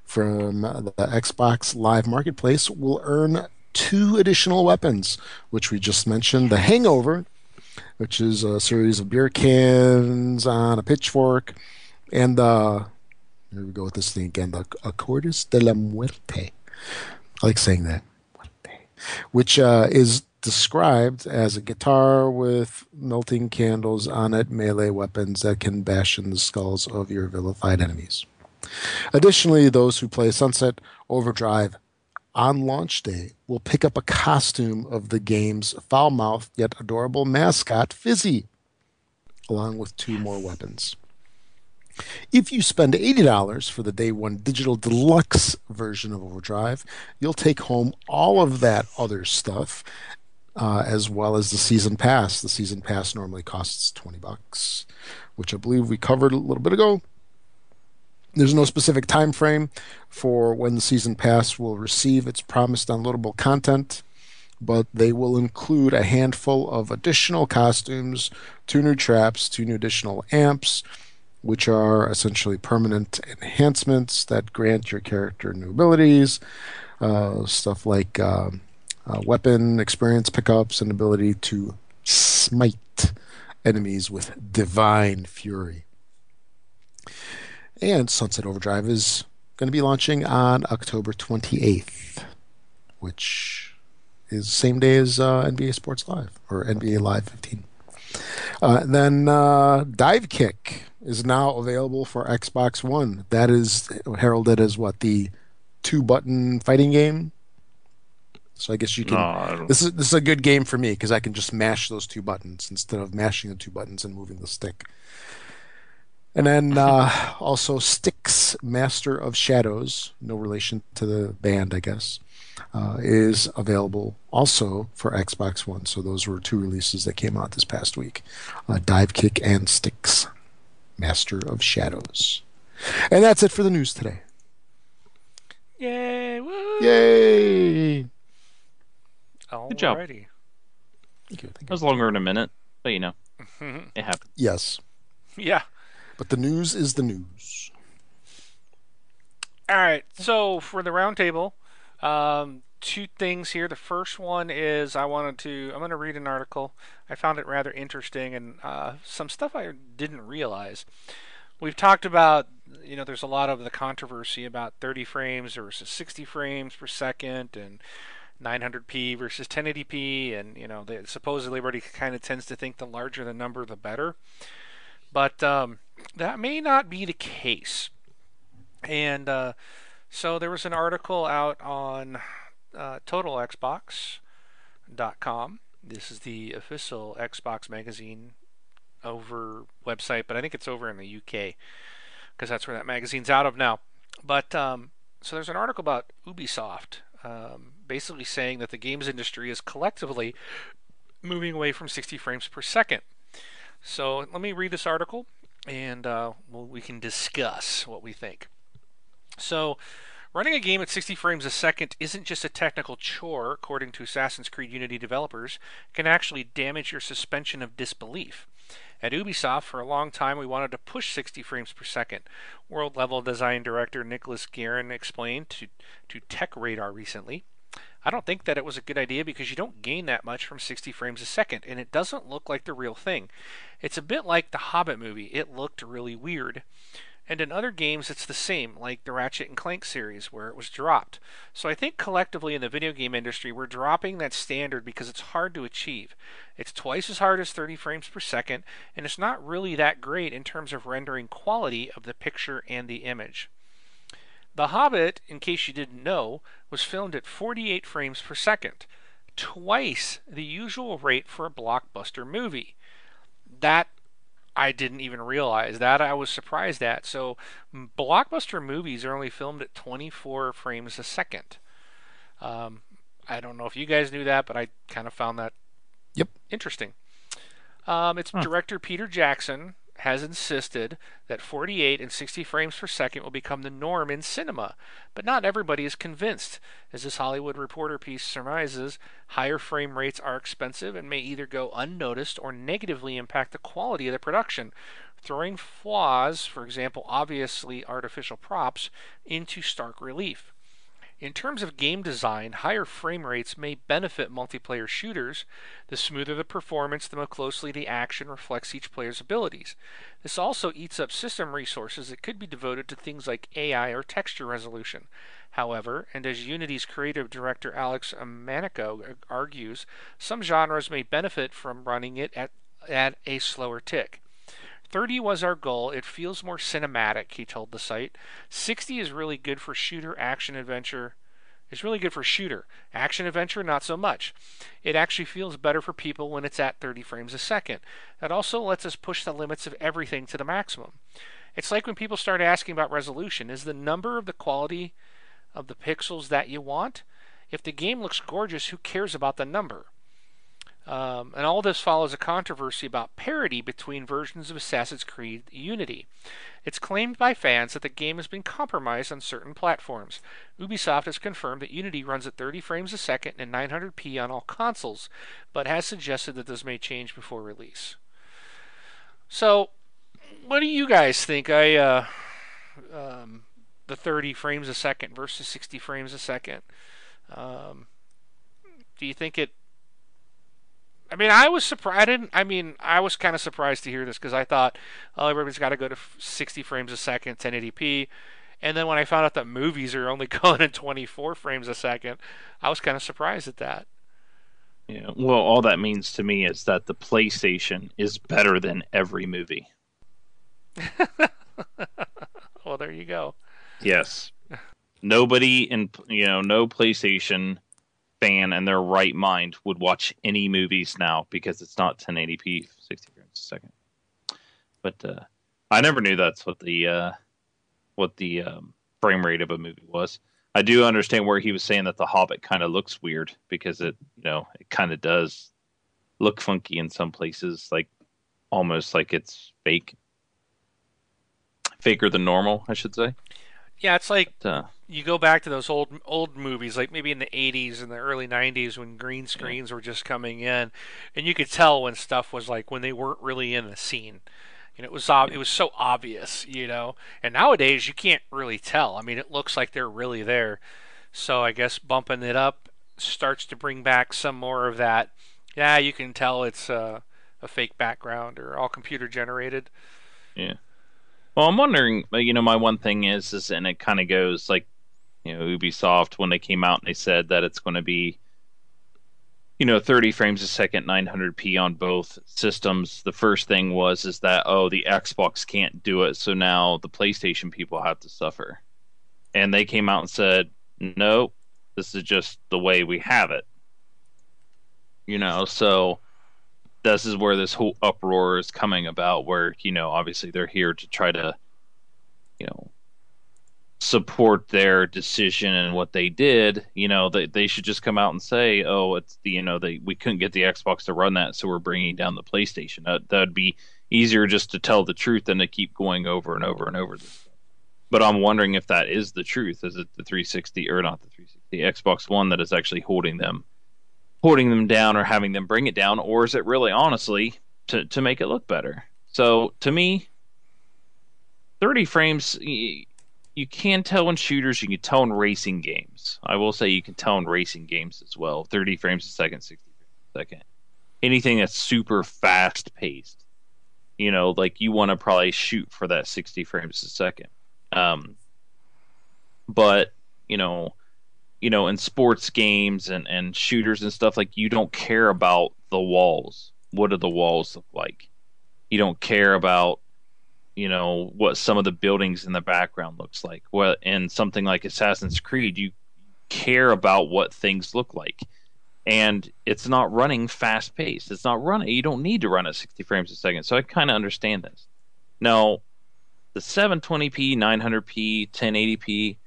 from the Xbox Live Marketplace will earn two additional weapons, which we just mentioned the Hangover, which is a series of beer cans on a pitchfork, and the here we go with this thing again the Acordes de la Muerte. I like saying that. Muerte, which uh, is described as a guitar with melting candles on it, melee weapons that can bash in the skulls of your vilified enemies. Additionally, those who play Sunset Overdrive on launch day will pick up a costume of the game's foul mouthed yet adorable mascot, Fizzie, along with two more weapons. If you spend $80 for the day one digital deluxe version of Overdrive, you'll take home all of that other stuff uh, as well as the season pass. The season pass normally costs 20 bucks, which I believe we covered a little bit ago. There's no specific time frame for when the season pass will receive its promised downloadable content, but they will include a handful of additional costumes, two new traps, two new additional amps, which are essentially permanent enhancements that grant your character new abilities. Uh, stuff like uh, uh, weapon experience pickups and ability to smite enemies with divine fury. And Sunset Overdrive is going to be launching on October 28th, which is the same day as uh, NBA Sports Live or NBA Live 15. Uh, then uh, Divekick is now available for Xbox One. That is heralded as what the two-button fighting game. So I guess you can. No, this is this is a good game for me because I can just mash those two buttons instead of mashing the two buttons and moving the stick. And then uh, also Styx, Master of Shadows, no relation to the band, I guess, uh, is available also for Xbox One. So those were two releases that came out this past week uh, Divekick and Styx, Master of Shadows. And that's it for the news today. Yay! Woo! Yay! Alrighty. job. Thank you. Thank That was longer than a minute, but you know, it happened. Yes, yeah. But the news is the news. All right. So for the roundtable, um, two things here. The first one is I wanted to. I'm going to read an article. I found it rather interesting and uh, some stuff I didn't realize. We've talked about, you know, there's a lot of the controversy about 30 frames versus 60 frames per second and 900p versus 1080p, and you know, they, supposedly everybody kind of tends to think the larger the number, the better. But um, that may not be the case. And uh, so there was an article out on uh, TotalXbox.com. This is the official Xbox magazine over website, but I think it's over in the UK because that's where that magazine's out of now. But um, so there's an article about Ubisoft, um, basically saying that the games industry is collectively moving away from 60 frames per second. So let me read this article, and uh, we can discuss what we think. So, Running a game at 60 frames a second isn't just a technical chore, according to Assassin's Creed Unity developers, can actually damage your suspension of disbelief. At Ubisoft, for a long time, we wanted to push 60 frames per second. World level design director Nicholas Guerin explained to, to Tech Radar recently. I don't think that it was a good idea because you don't gain that much from 60 frames a second, and it doesn't look like the real thing. It's a bit like the Hobbit movie, it looked really weird. And in other games, it's the same, like the Ratchet and Clank series, where it was dropped. So I think collectively in the video game industry, we're dropping that standard because it's hard to achieve. It's twice as hard as 30 frames per second, and it's not really that great in terms of rendering quality of the picture and the image. The Hobbit, in case you didn't know, was filmed at 48 frames per second, twice the usual rate for a blockbuster movie. That I didn't even realize that I was surprised at. So blockbuster movies are only filmed at 24 frames a second. Um, I don't know if you guys knew that, but I kind of found that Yep. interesting. Um, it's Huh. director Peter Jackson has insisted that 48 and 60 frames per second will become the norm in cinema, but not everybody is convinced. As this Hollywood Reporter piece surmises, higher frame rates are expensive and may either go unnoticed or negatively impact the quality of the production, throwing flaws, for example, obviously artificial props, into stark relief. In terms of game design, higher frame rates may benefit multiplayer shooters. The smoother the performance, the more closely the action reflects each player's abilities. This also eats up system resources that could be devoted to things like AI or texture resolution. However, and as Unity's creative director Alex Amancio argues, some genres may benefit from running it at, at a slower tick. 30 was our goal. It feels more cinematic, he told the site. 60 is really good for shooter, action, adventure. It's really good for shooter. Action, adventure, not so much. It actually feels better for people when it's at 30 frames a second. That also lets us push the limits of everything to the maximum. It's like when people start asking about resolution is the number of the quality of the pixels that you want? If the game looks gorgeous, who cares about the number? Um, and all this follows a controversy about parity between versions of Assassin's Creed Unity. It's claimed by fans that the game has been compromised on certain platforms. Ubisoft has confirmed that Unity runs at 30 frames a second and 900p on all consoles, but has suggested that this may change before release. So, what do you guys think? I uh, um, the 30 frames a second versus 60 frames a second. Um, do you think it I mean, I was surprised. I didn't. I mean, I was kind of surprised to hear this because I thought, oh, everybody's got to go to 60 frames a second, 1080p. And then when I found out that movies are only going at 24 frames a second, I was kind of surprised at that. Yeah. Well, all that means to me is that the PlayStation is better than every movie. well, there you go. Yes. Nobody in you know no PlayStation fan in their right mind would watch any movies now because it's not 1080p 60 frames a second. But uh, I never knew that's what the uh, what the um, frame rate of a movie was. I do understand where he was saying that The Hobbit kind of looks weird because it you know it kind of does look funky in some places, like almost like it's fake, faker than normal, I should say. Yeah, it's like But, uh, you go back to those old old movies, like maybe in the 80s and the early 90s when green screens were just coming in, and you could tell when stuff was like when they weren't really in the scene. You know, it was ob- it was so obvious, you know. And nowadays you can't really tell. I mean, it looks like they're really there. So I guess bumping it up starts to bring back some more of that. Yeah, you can tell it's uh, a fake background or all computer generated. Yeah. Well, I'm wondering. You know, my one thing is, is, and it kind of goes like, you know, Ubisoft when they came out and they said that it's going to be, you know, 30 frames a second, 900p on both systems. The first thing was is that oh, the Xbox can't do it, so now the PlayStation people have to suffer. And they came out and said, no, this is just the way we have it. You know, so this is where this whole uproar is coming about where you know obviously they're here to try to you know support their decision and what they did you know they, they should just come out and say oh it's the you know they we couldn't get the xbox to run that so we're bringing down the playstation that that'd be easier just to tell the truth than to keep going over and over and over but I'm wondering if that is the truth. Is it the 360 or not the 360 Xbox One that is actually holding them, holding them down, or having them bring it down, or is it really honestly to to make it look better? So to me, 30 frames. You can tell in shooters. You can tell in racing games. I will say you can tell in racing games as well. 30 frames a second, 60 frames a second. Anything that's super fast paced you know, like you want to probably shoot for that 60 frames a second. Um, but you know, you know, in sports games and and shooters and stuff, like you don't care about the walls. What do the walls look like? You don't care about you know what some of the buildings in the background looks like. well in something like Assassin's Creed, you care about what things look like and it's not running fast paced. It's not running. You don't need to run at 60 frames a second. So I kind of understand this. Now, the 720p, 900p, 1080p,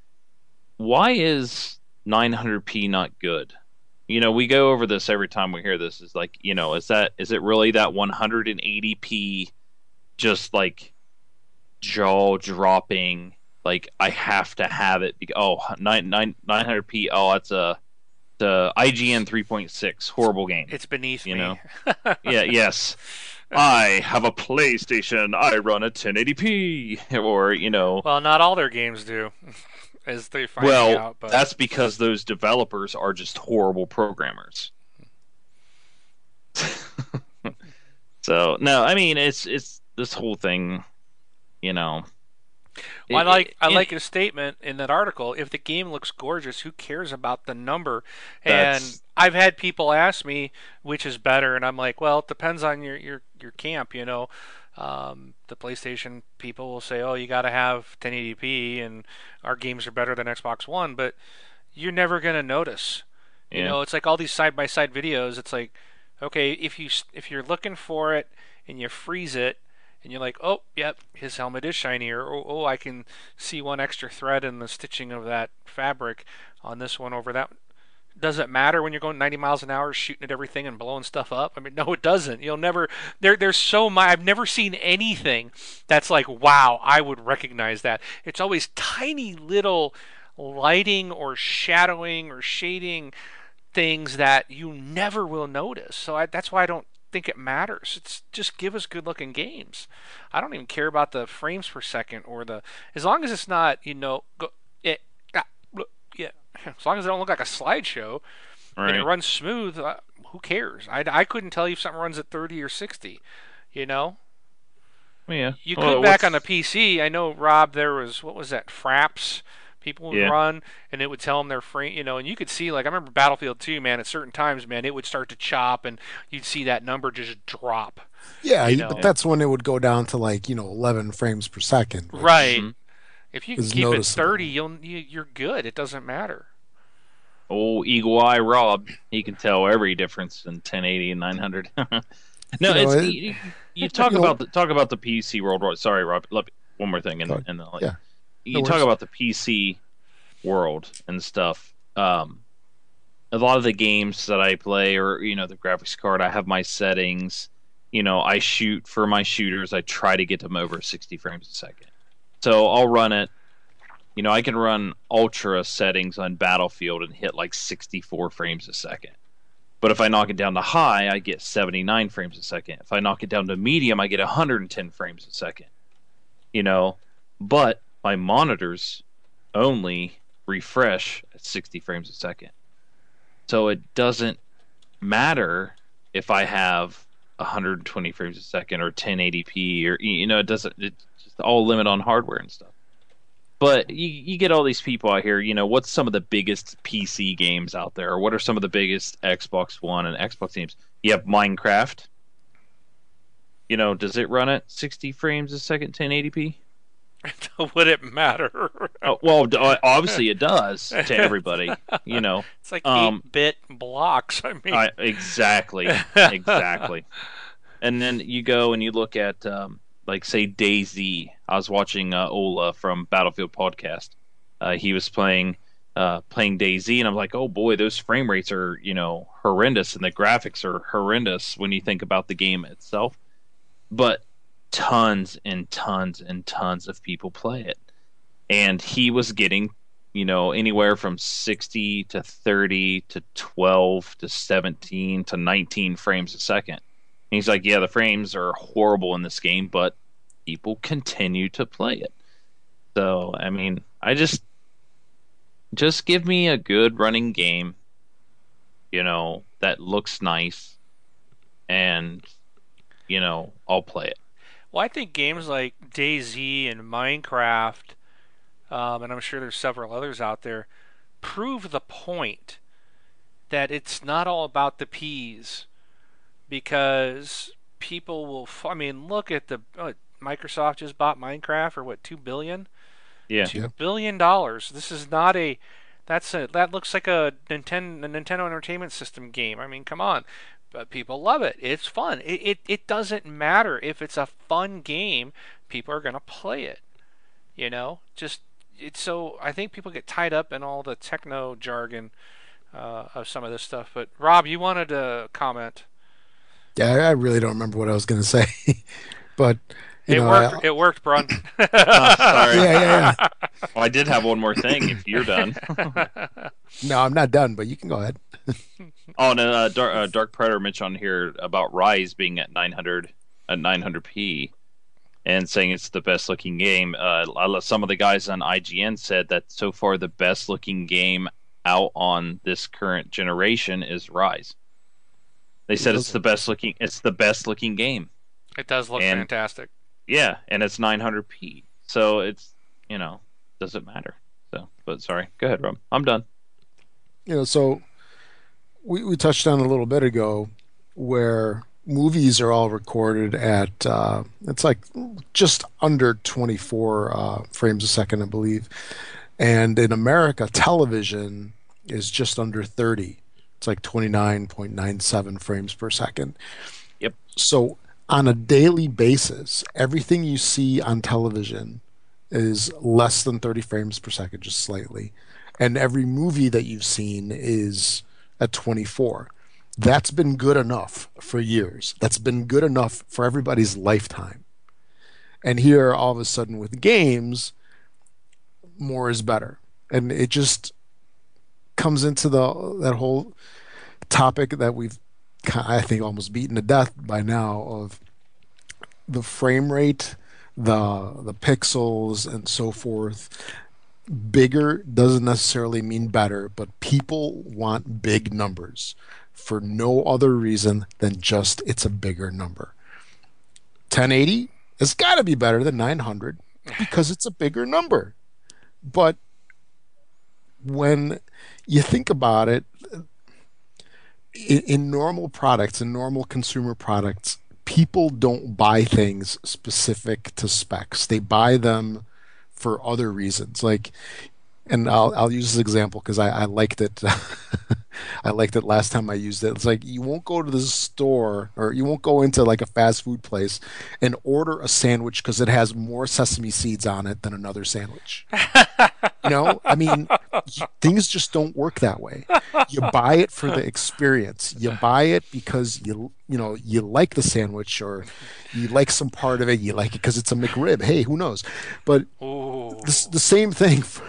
why is 900p not good? You know, we go over this every time we hear this. Is like, you know, is that is it really that 180p just like jaw dropping? Like I have to have it. Because, oh, 9, 9, 900p. Oh, that's a the IGN 3.6 horrible game. It's beneath you me. know. yeah. Yes. I have a PlayStation. I run a 1080p, or you know. Well, not all their games do, as they find well, out. But that's because those developers are just horrible programmers. so no, I mean it's it's this whole thing, you know. Well, I It- like I it- like his statement in that article. If the game looks gorgeous, who cares about the number? And I've had people ask me which is better, and I'm like, well, it depends on your your your camp. You know, um, the PlayStation people will say, oh, you got to have 1080p, and our games are better than Xbox One, but you're never gonna notice. You Yeah. know, it's like all these side by side videos. It's like, okay, if you if you're looking for it and you freeze it, and you're like, oh, yep, his helmet is shinier. Oh, oh, I can see one extra thread in the stitching of that fabric on this one over that. Does it matter when you're going 90 miles an hour, shooting at everything and blowing stuff up? I mean, no, it doesn't. You'll never. There, there's so much. I've never seen anything that's like, wow, I would recognize that. It's always tiny little lighting or shadowing or shading things that you never will notice. So I, that's why I don't think it matters. It's just give us good looking games. I don't even care about the frames per second or the as long as it's not you know go it ah, yeah as long as it don't look like a slideshow and it runs smooth. Uh, who cares? I, I couldn't tell you if something runs at 30 or 60. You know, yeah. you Well, back what's- on the PC. I know Rob. There was what was that? Fraps. People would Yeah. run, and it would tell them their frame. You know, and you could see like I remember Battlefield 2, man. At certain times, man, it would start to chop, and you'd see that number just drop. Yeah, You but that's when it would go down to like you know 11 frames per second. which- Right. Mhm. If you can keep noticeable. it 30, you'll you, you're good. It doesn't matter. Oh, Eagle Eye Rob, he can tell every difference in 1080 and 900. no, You know, it's it- you, you talk you know- about the talk about the PC world. Sorry, Rob. Let me, one more thing, and, and then I'll Yeah. You talk about the PC world and stuff. Um, a lot of the games that I play, or you know, the graphics card, I have my settings. You know, I shoot for my shooters. I try to get them over 60 frames a second. So I'll run it. You know, I can run ultra settings on Battlefield and hit like 64 frames a second. But if I knock it down to high, I get 79 frames a second. If I knock it down to medium, I get 110 frames a second. You know, but my monitors only refresh at 60 frames a second. So it doesn't matter if I have 120 frames a second or 1080p or you know it doesn't it's just all limit on hardware and stuff. But you, you get all these people out here, you know, what's some of the biggest PC games out there? Or what are some of the biggest Xbox One and Xbox games? You have Minecraft. You know, does it run at 60 frames a second, 1080p? Would it matter? Oh, well, obviously it does to everybody. You know, It's like Um, 8-bit blocks. I mean, I, exactly, exactly. And then you go and you look at, um, like, say, DayZ. I was watching uh, Ola from Battlefield podcast. Uh, he was playing uh, playing DayZ, and I'm like, oh boy, those frame rates are you know horrendous, and the graphics are horrendous when you think about the game itself. But tons and tons and tons of people play it. and he was getting you know anywhere from 60 to 30 to 12 to 17 to 19 frames a second. And he's like, yeah, the frames are horrible in this game, but people continue to play it. So I mean, I just just give me a good running game, you know, that looks nice, and you know, I'll play it. Well, I think games like DayZ and Minecraft, um, and I'm sure there's several others out there, prove the point that it's not all about the peas, because people will. F- I mean, look at the uh, Microsoft just bought Minecraft for what two billion. Yeah. Two billion dollars. This is not a. That's a. That looks like a Nintendo a Nintendo Entertainment System game. I mean, come on. But people love it. It's fun. It, it it doesn't matter if it's a fun game. People are gonna play it. You know, just it's so. I think people get tied up in all the techno jargon uh, of some of this stuff. But Rob, you wanted to comment. Yeah, I really don't remember what I was going to say, but you it know, worked. I- it worked, Brun. Oh, sorry. yeah, yeah, yeah. Well, I did have one more thing. If you're done. No, I'm not done, but you can go ahead. Oh, and uh, Dark, uh, Dark Predator mentioned on here about Ryse being at 900 at 900p, and saying it's the best looking game. Uh, some of the guys on IGN said that so far the best looking game out on this current generation is Ryse. They said it's the best looking. It's the best looking game. it does look And- fantastic. Yeah, and it's 900p. So it's you know doesn't matter. So, but sorry. Go ahead, Rob. I'm done. you know, so we, we touched on a little bit ago where movies are all recorded at uh, it's like just under 24 uh, frames a second, I believe, and in America, television is just under 30. It's like 29.97 frames per second. Yep. So on a daily basis, everything you see on television is less than 30 frames per second, just slightly and every movie that you've seen is at 24. That's been good enough for years. That's been good enough for everybody's lifetime. And here, all of a sudden, with games, more is better, and it just comes into the that whole topic that we've, I think, almost beaten to death by now of the frame rate, the the pixels, and so forth bigger doesn't necessarily mean better, but people want big numbers for no other reason than just it's a bigger number. 1080 has got to be better than 900 because it's a bigger number. But when you think about it, in, in normal products, in normal consumer products, people don't buy things specific to specs. They buy them for other reasons. Like, and I'll I'll use this example because I, I liked it. I liked it last time I used it. It's like you won't go to the store or you won't go into like a fast food place and order a sandwich because it has more sesame seeds on it than another sandwich. you know, I mean, y- things just don't work that way. You buy it for the experience. You buy it because you you know you like the sandwich or you like some part of it. You like it because it's a McRib. Hey, who knows? But the, the same thing for,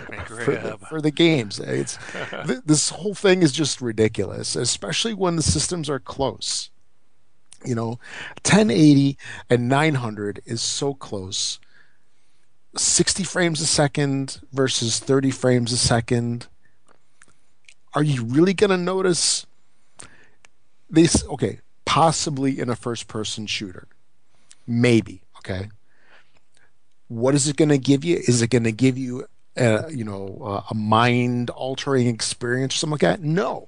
for, the, for the games. It's th- this whole thing is just ridiculous, especially when the systems are close. You know, 1080 and 900 is so close. 60 frames a second versus 30 frames a second. Are you really going to notice this? Okay, possibly in a first person shooter. Maybe, okay what is it going to give you? Is it going to give you, a, you know, a, a mind-altering experience or something like that? No.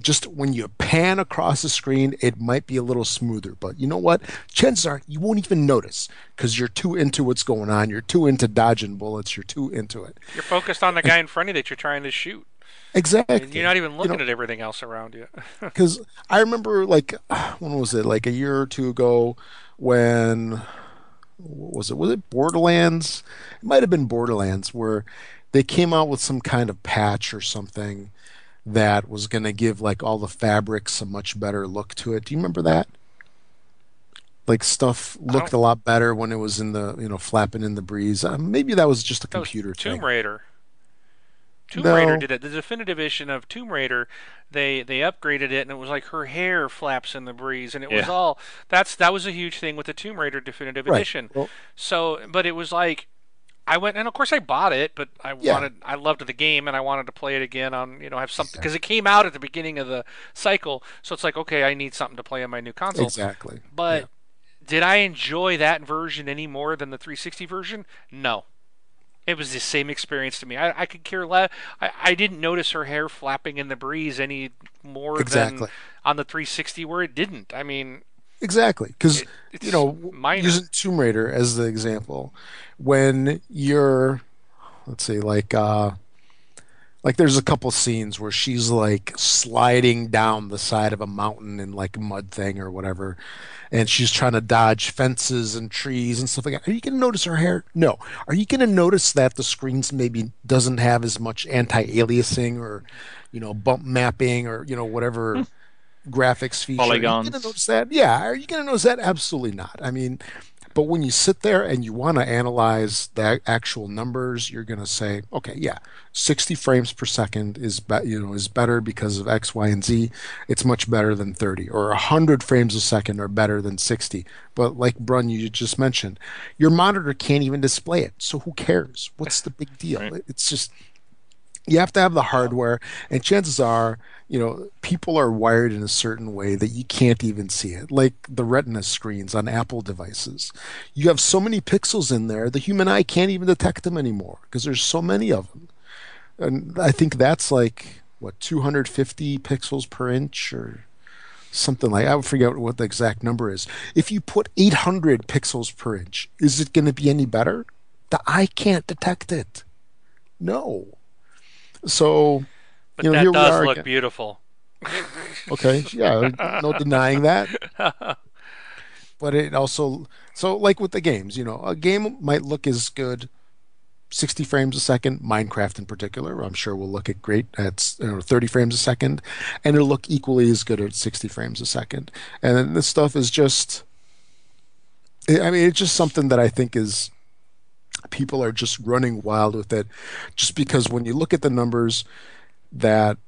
Just when you pan across the screen, it might be a little smoother. But you know what? Chances are you won't even notice because you're too into what's going on. You're too into dodging bullets. You're too into it. you're focused on the guy in front of you that you're trying to shoot. Exactly. You're not even looking know- at everything else around you. because I remember like when was it like a year or two ago when was it was it Borderlands it might have been Borderlands where they came out with some kind of patch or something that was going to give like all the fabrics a much better look to it. Do you remember that? like stuff looked a lot better when it was in the you know flapping in the breeze. Uh, maybe that was just a That computer Tomb thing. Raider. Tomb No. Raider did it. The definitive edition of Tomb Raider, they they upgraded it, and it was like her hair flaps in the breeze, and it was all that's that was a huge thing with the Tomb Raider definitive Right. edition. Well, So, but it was like, I went and of course I bought it, but I Yeah. wanted, I loved the game and I wanted to play it again on, you know, have something because it came out at the beginning of the cycle. So it's like, okay, I need something to play on my new console. exactly. But did I enjoy that version any more than the 360 version? No. It was the same experience to me. I, I could care less. I, I didn't notice her hair flapping in the breeze any more Exactly. than on the 360 where it didn't. I mean, Exactly, because It- you know, minor. using Tomb Raider as the example, when you're, let's say, like, uh, like there's a couple scenes where she's like sliding down the side of a mountain in like a mud thing or whatever, and she's trying to dodge fences and trees and stuff like that. Are you going to notice her hair? No. Are you going to notice that the screens maybe doesn't have as much anti-aliasing or, you know, bump mapping or you know whatever hmm. graphics feature? polygons Are you going to notice that? Yeah. Are you going to notice that? Absolutely not. I mean, but when you sit there and you want to analyze the actual numbers, you're going to say, okay, yeah, 60 frames per second is be- you know is better because of X, Y, and Z. It's much better than 30, or 100 frames a second are better than 60. But like Brun, you just mentioned, your monitor can't even display it. So who cares? What's the big deal? Right. It's just you have to have the hardware and chances are you know people are wired in a certain way that you can't even see it like the retina screens on apple devices. You have so many pixels in there the human eye can't even detect them anymore because there's so many of them. And i think that's like what 250 pixels per inch or something like i forget what the exact number is. If you put 800 pixels per inch is it going to be any better? The eye can't detect it. No so but You know, that here we does look again. beautiful. Okay, yeah, no denying that. But it also, so like with the games, you know, a game might look as good 60 frames a second, Minecraft in particular, I'm sure will look at great at you know, 30 frames a second, and it'll look equally as good at 60 frames a second. And then this stuff is just, I mean, it's just something that I think is people are just running wild with it, just because when you look at the numbers, that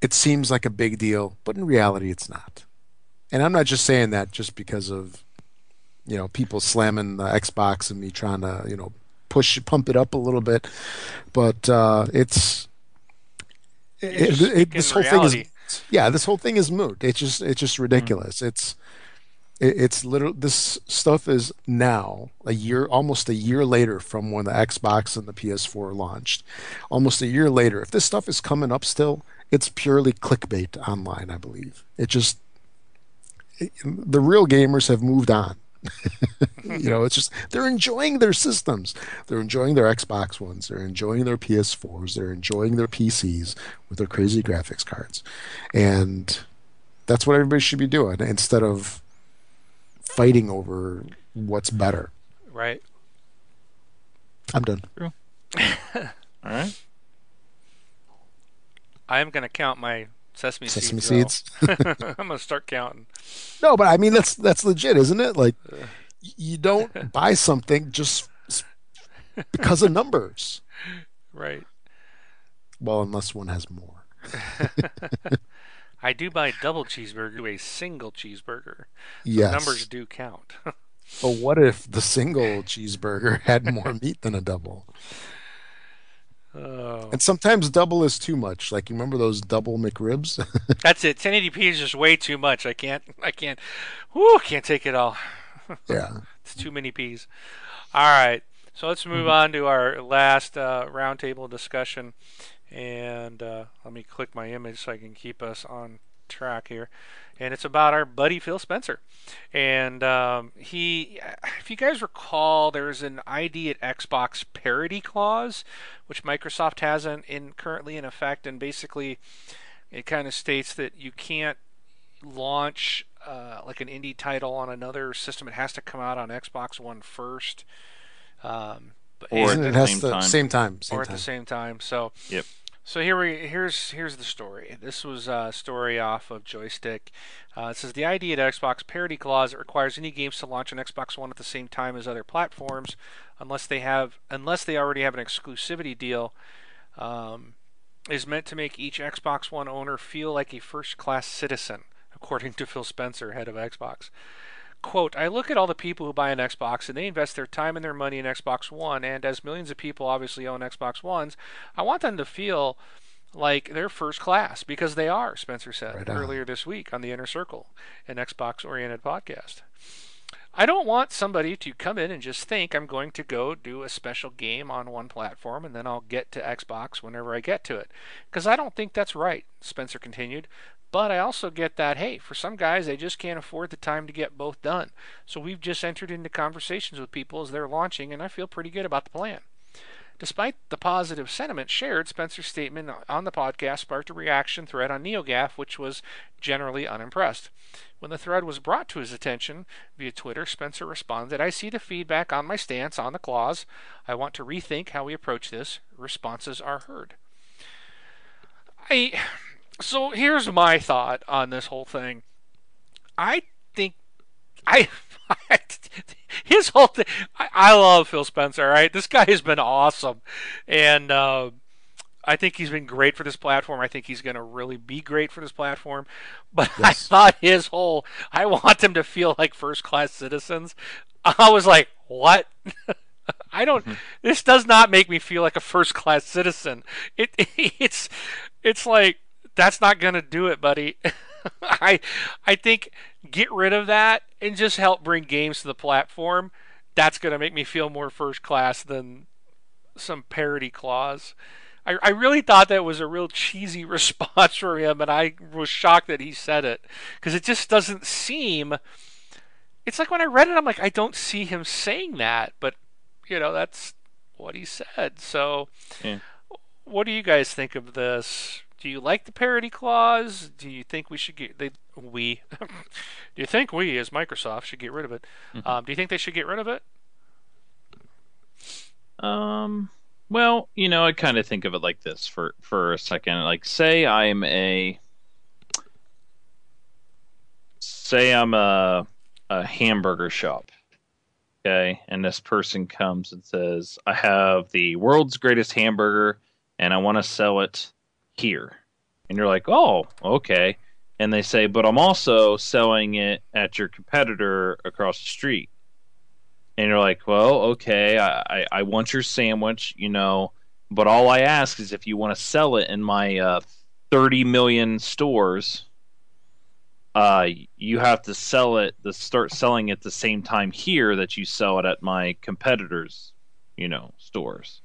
it seems like a big deal, but in reality, it's not. And I'm not just saying that just because of, you know, people slamming the Xbox and me trying to, you know, push pump it up a little bit, but uh, it's You're it, it, this whole thing is yeah, this whole thing is moot. It's just it's just ridiculous. It's it, it's literally This stuff is now a year, almost a year later from when the Xbox and the PS4 launched. Almost a year later, if this stuff is coming up still, it's purely clickbait online. I believe it just it, the real gamers have moved on. you know, it's just they're enjoying their systems. They're enjoying their Xbox ones. They're enjoying their PS4s. They're enjoying their PCs with their crazy graphics cards, and that's what everybody should be doing instead of fighting over what's better. Right. I'm done. All right. I am going to count my sesame, Sesame seeds. seeds. I'm going to start counting. No, but I mean that's that's legit, isn't it? Like uh. you don't buy something just because of numbers. Right. Well, unless one has more. I do buy a double cheeseburger to a single cheeseburger. Yes. Numbers do count. But what if the single cheeseburger had more meat than a double? oh. And sometimes double is too much. Like you remember those double McRibs? That's it. 1080p is just way too much. I can't. I can't. Whoo! Can't take it all. yeah. It's too many P's. All right. So let's move on to our last uh, roundtable discussion. And uh, let me click my image so I can keep us on track here. And it's about our buddy Phil Spencer. And um, he, if you guys recall, there's an ID at Xbox parity clause, which Microsoft has in, in currently in effect. And basically, it kind of states that you can't launch uh, like an indie title on another system. It has to come out on Xbox One first. Um, but- Or at it the has same to time. same time. Same or at the same time. So, Yep. So here we here's here's the story. This was a story off of Joystiq. Uh, it says the idea at Xbox parity clause that requires any games to launch on Xbox One at the same time as other platforms, unless they have unless they already have an exclusivity deal. Um, is meant to make each Xbox One owner feel like a first-class citizen, according to Phil Spencer, head of Xbox quote, I look at all the people who buy an Xbox and they invest their time and their money in Xbox One, and as millions of people obviously own Xbox Ones, I want them to feel like they're first class because they are, Spencer said right earlier this week on the Inner Circle, an Xbox oriented podcast. I don't want somebody to come in and just think I'm going to go do a special game on one platform and then I'll get to Xbox whenever I get to it. Because I don't think that's right, Spencer continued. But I also get that, hey, for some guys, they just can't afford the time to get both done. So we've just entered into conversations with people as they're launching, and I feel pretty good about the plan. Despite the positive sentiment shared, Spencer's statement on the podcast sparked a reaction thread on NeoGAF, which was generally unimpressed. When the thread was brought to his attention via Twitter, Spencer responded, I see the feedback on my stance on the clause. I want to rethink how we approach this. Responses are heard. I so here's my thought on this whole thing. I think I, his whole thing. I, I, love Phil Spencer. Right, this guy has been awesome, and uh, I think he's been great for this platform. I think he's going to really be great for this platform. But yes. I thought his whole I want them to feel like first class citizens. I was like, what? I don't. Mm-hmm. This does not make me feel like a first class citizen. It it's it's like that's not going to do it, buddy. I I think get rid of that and just help bring games to the platform. That's going to make me feel more first class than some parity clause. I, I really thought that was a real cheesy response from him, and I was shocked that he said it because it just doesn't seem. It's like when I read it, I'm like, I don't see him saying that, but you know, that's what he said. So, yeah. what do you guys think of this? Do you like the parity clause? Do you think we should get they we? do you think we as Microsoft should get rid of it? Mm-hmm. Um, do you think they should get rid of it? Um. Well, you know, I kind of think of it like this for for a second. Like, say I'm a say I'm a a hamburger shop. Okay, and this person comes and says, "I have the world's greatest hamburger, and I want to sell it here. And you're like, oh, okay. And they say, but I'm also selling it at your competitor across the street. And you're like, well, okay, I, I, I want your sandwich, you know, but all I ask is if you want to sell it in my uh, 30 million stores, uh, you have to sell it, to start selling it the same time here that you sell it at my competitors, you know, stores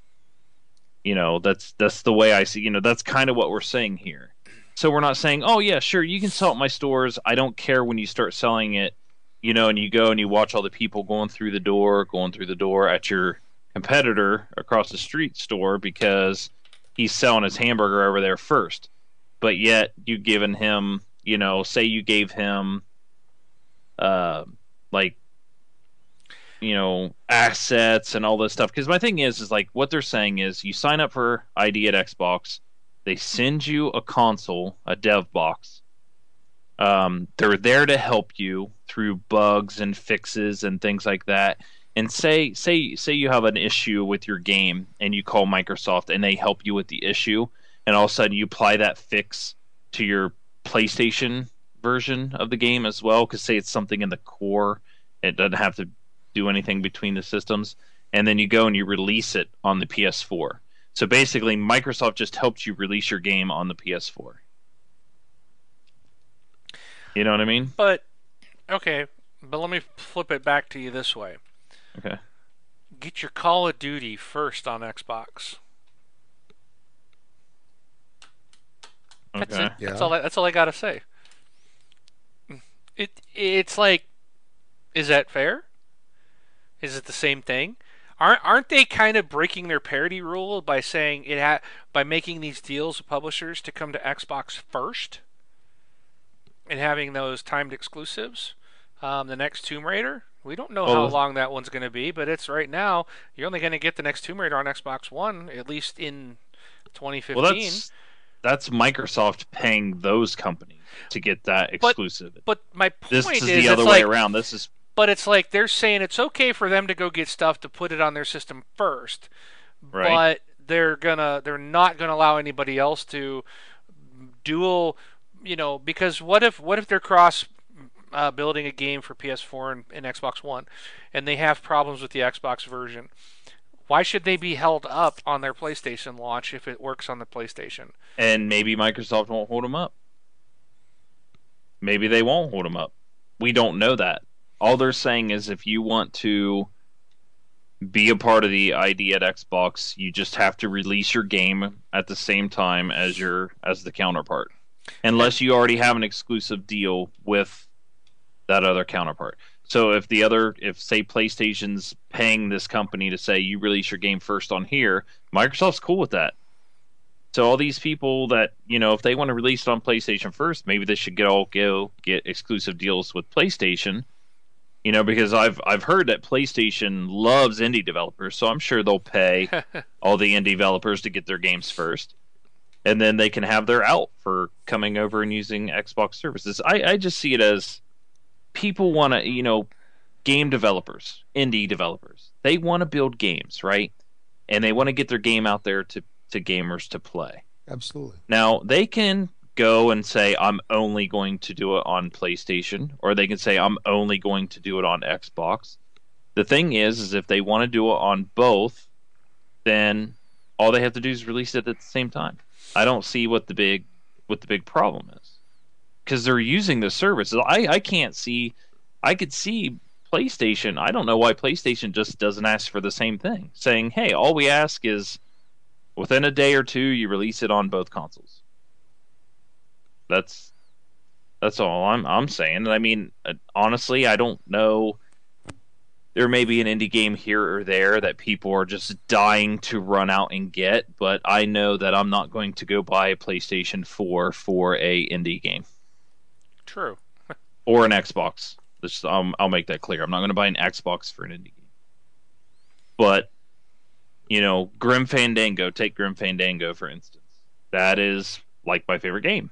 you know that's that's the way i see you know that's kind of what we're saying here. So we're not saying oh yeah sure you can sell at my stores. I don't care when you start selling it you know and you go and you watch all the people going through the door going through the door at your competitor across the street store because he's selling his hamburger over there first. But yet you given him you know say you gave him uh like you know assets and all this stuff. Because my thing is is like what they're saying is you sign up for id at xbox they send you a console a dev box. Um, they're there to help you through bugs and fixes and things like that. And say say say you have an issue with your game and you call microsoft and they help you with the issue and all of a sudden you apply that fix to your playstation version of the game as well because say it's something in the core it doesn't have to do anything between the systems, and then you go and you release it on the PS4. So basically, Microsoft just helped you release your game on the PS4. You know what I mean? But okay, but let me flip it back to you this way. Okay. Get your Call of Duty first on Xbox. That's okay. it. Yeah. That's all. I, that's all I gotta say. It it's like, is that fair? Is it the same thing? Aren't aren't they kind of breaking their parity rule by saying it ha- by making these deals with publishers to come to Xbox first and having those timed exclusives? Um, the next Tomb Raider, we don't know how long that one's going to be, but it's right now. You're only going to get the next Tomb Raider on Xbox One, at least in 2015. Well, that's that's Microsoft paying those companies to get that exclusive. but my point this is is, the other like, way around. This is but it's like they're saying it's okay for them to go get stuff to put it on their system first, Right. but they're gonna they're not gonna allow anybody else to dual, you know, because what if what if they're cross uh, building a game for PS4 and, and Xbox One, and they have problems with the Xbox version? Why should they be held up on their PlayStation launch if it works on the PlayStation? and maybe Microsoft won't hold them up. Maybe they won't hold them up. We don't know that. All they're saying is if you want to be a part of the ID at Xbox, you just have to release your game at the same time as your as the counterpart. Unless you already have an exclusive deal with that other counterpart. So if the other if say PlayStation's paying this company to say you release your game first on here, Microsoft's cool with that. So all these people that you know, if they want to release it on PlayStation first, maybe they should get all go get exclusive deals with PlayStation. You know, because I've I've heard that PlayStation loves indie developers, so I'm sure they'll pay all the indie developers to get their games first, and then they can have their out for coming over and using Xbox services. I, I just see it as people want to, you know, game developers, indie developers, they want to build games, right? And they want to get their game out there to to gamers to play. Absolutely. Now they can go and say I'm only going to do it on PlayStation, or they can say I'm only going to do it on Xbox. The thing is, is if they want to do it on both, then all they have to do is release it at the same time. I don't see what the big what the big problem is because they're using the service. I I can't see. I could see PlayStation. I don't know why PlayStation just doesn't ask for the same thing, saying, "Hey, all we ask is within a day or two you release it on both consoles." That's that's all I'm I'm saying. And I mean, uh, honestly, I don't know. There may be an indie game here or there that people are just dying to run out and get, but I know that I'm not going to go buy a PlayStation 4 for a indie game True. or an Xbox. This, um, I'll make that clear. I'm not going to buy an Xbox for an indie game. But you know, Grim Fandango. Take Grim Fandango for instance. That is like my favorite game.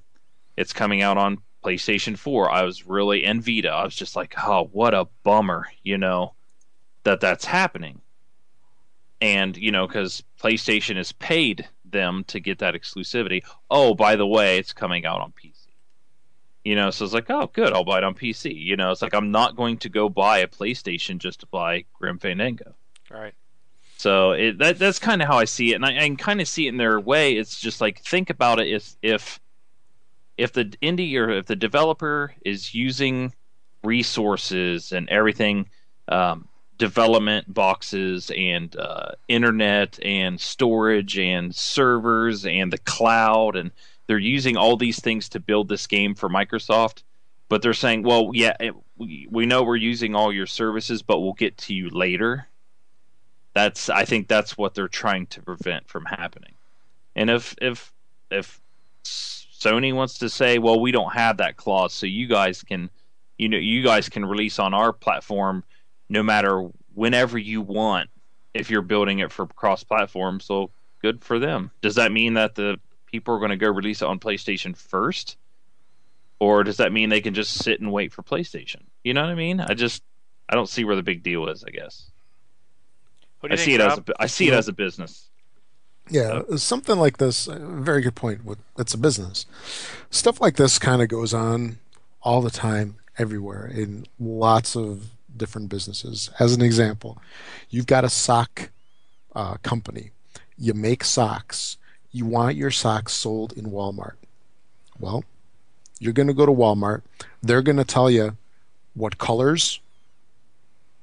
It's coming out on PlayStation 4. I was really and Vita. I was just like, oh, what a bummer, you know, that that's happening. And you know, because PlayStation has paid them to get that exclusivity. Oh, by the way, it's coming out on PC. You know, so it's like, oh, good, I'll buy it on PC. You know, it's like I'm not going to go buy a PlayStation just to buy Grim Fandango. All right. So it, that that's kind of how I see it, and I, I can kind of see it in their way. It's just like think about it: if if if the indie or if the developer is using resources and everything, um, development boxes and uh, internet and storage and servers and the cloud, and they're using all these things to build this game for Microsoft. But they're saying, well, yeah, it, we, we know we're using all your services, but we'll get to you later that's I think that's what they're trying to prevent from happening. And if if if Sony wants to say, well, we don't have that clause, so you guys can, you know, you guys can release on our platform no matter whenever you want if you're building it for cross-platform. So good for them. Does that mean that the people are going to go release it on PlayStation first, or does that mean they can just sit and wait for PlayStation? You know what I mean? I just I don't see where the big deal is. I guess. I see it as a, I see it as a business. Yeah, something like this. Very good point. It's a business. Stuff like this kind of goes on all the time, everywhere, in lots of different businesses. As an example, you've got a sock uh, company. You make socks. You want your socks sold in Walmart. Well, you're going to go to Walmart. They're going to tell you what colors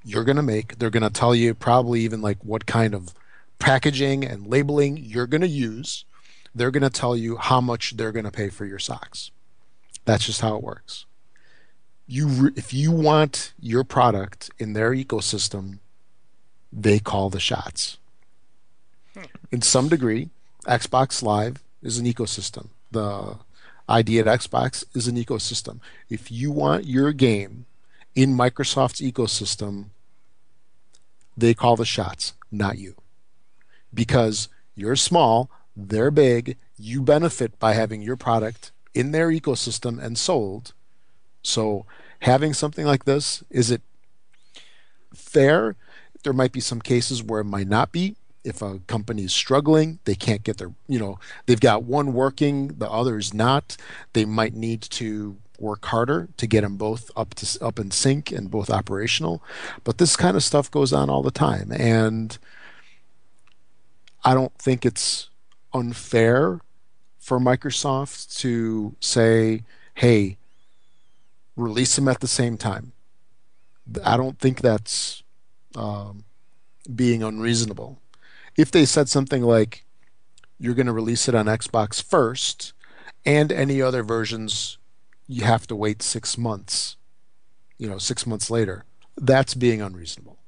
you're going to make. They're going to tell you probably even like what kind of packaging and labeling you're going to use. They're going to tell you how much they're going to pay for your socks. That's just how it works. You re- if you want your product in their ecosystem, they call the shots. Hmm. In some degree, Xbox Live is an ecosystem. The ID at Xbox is an ecosystem. If you want your game in Microsoft's ecosystem, they call the shots, not you. Because you're small, They're big. You benefit by having your product in their ecosystem and sold. So having something like this, is it fair? There might be some cases where it might not be. If a company is struggling, they can't get their, you know, they've got one working, the other is not. They might need to work harder to get them both up to up in sync and both operational. But this kind of stuff goes on all the time, and I don't think it's unfair for Microsoft to say, "Hey, release them at the same time." I don't think that's um, being unreasonable. If they said something like, "You're going to release it on Xbox first, and any other versions you have to wait six months, you know, six months later. That's being unreasonable.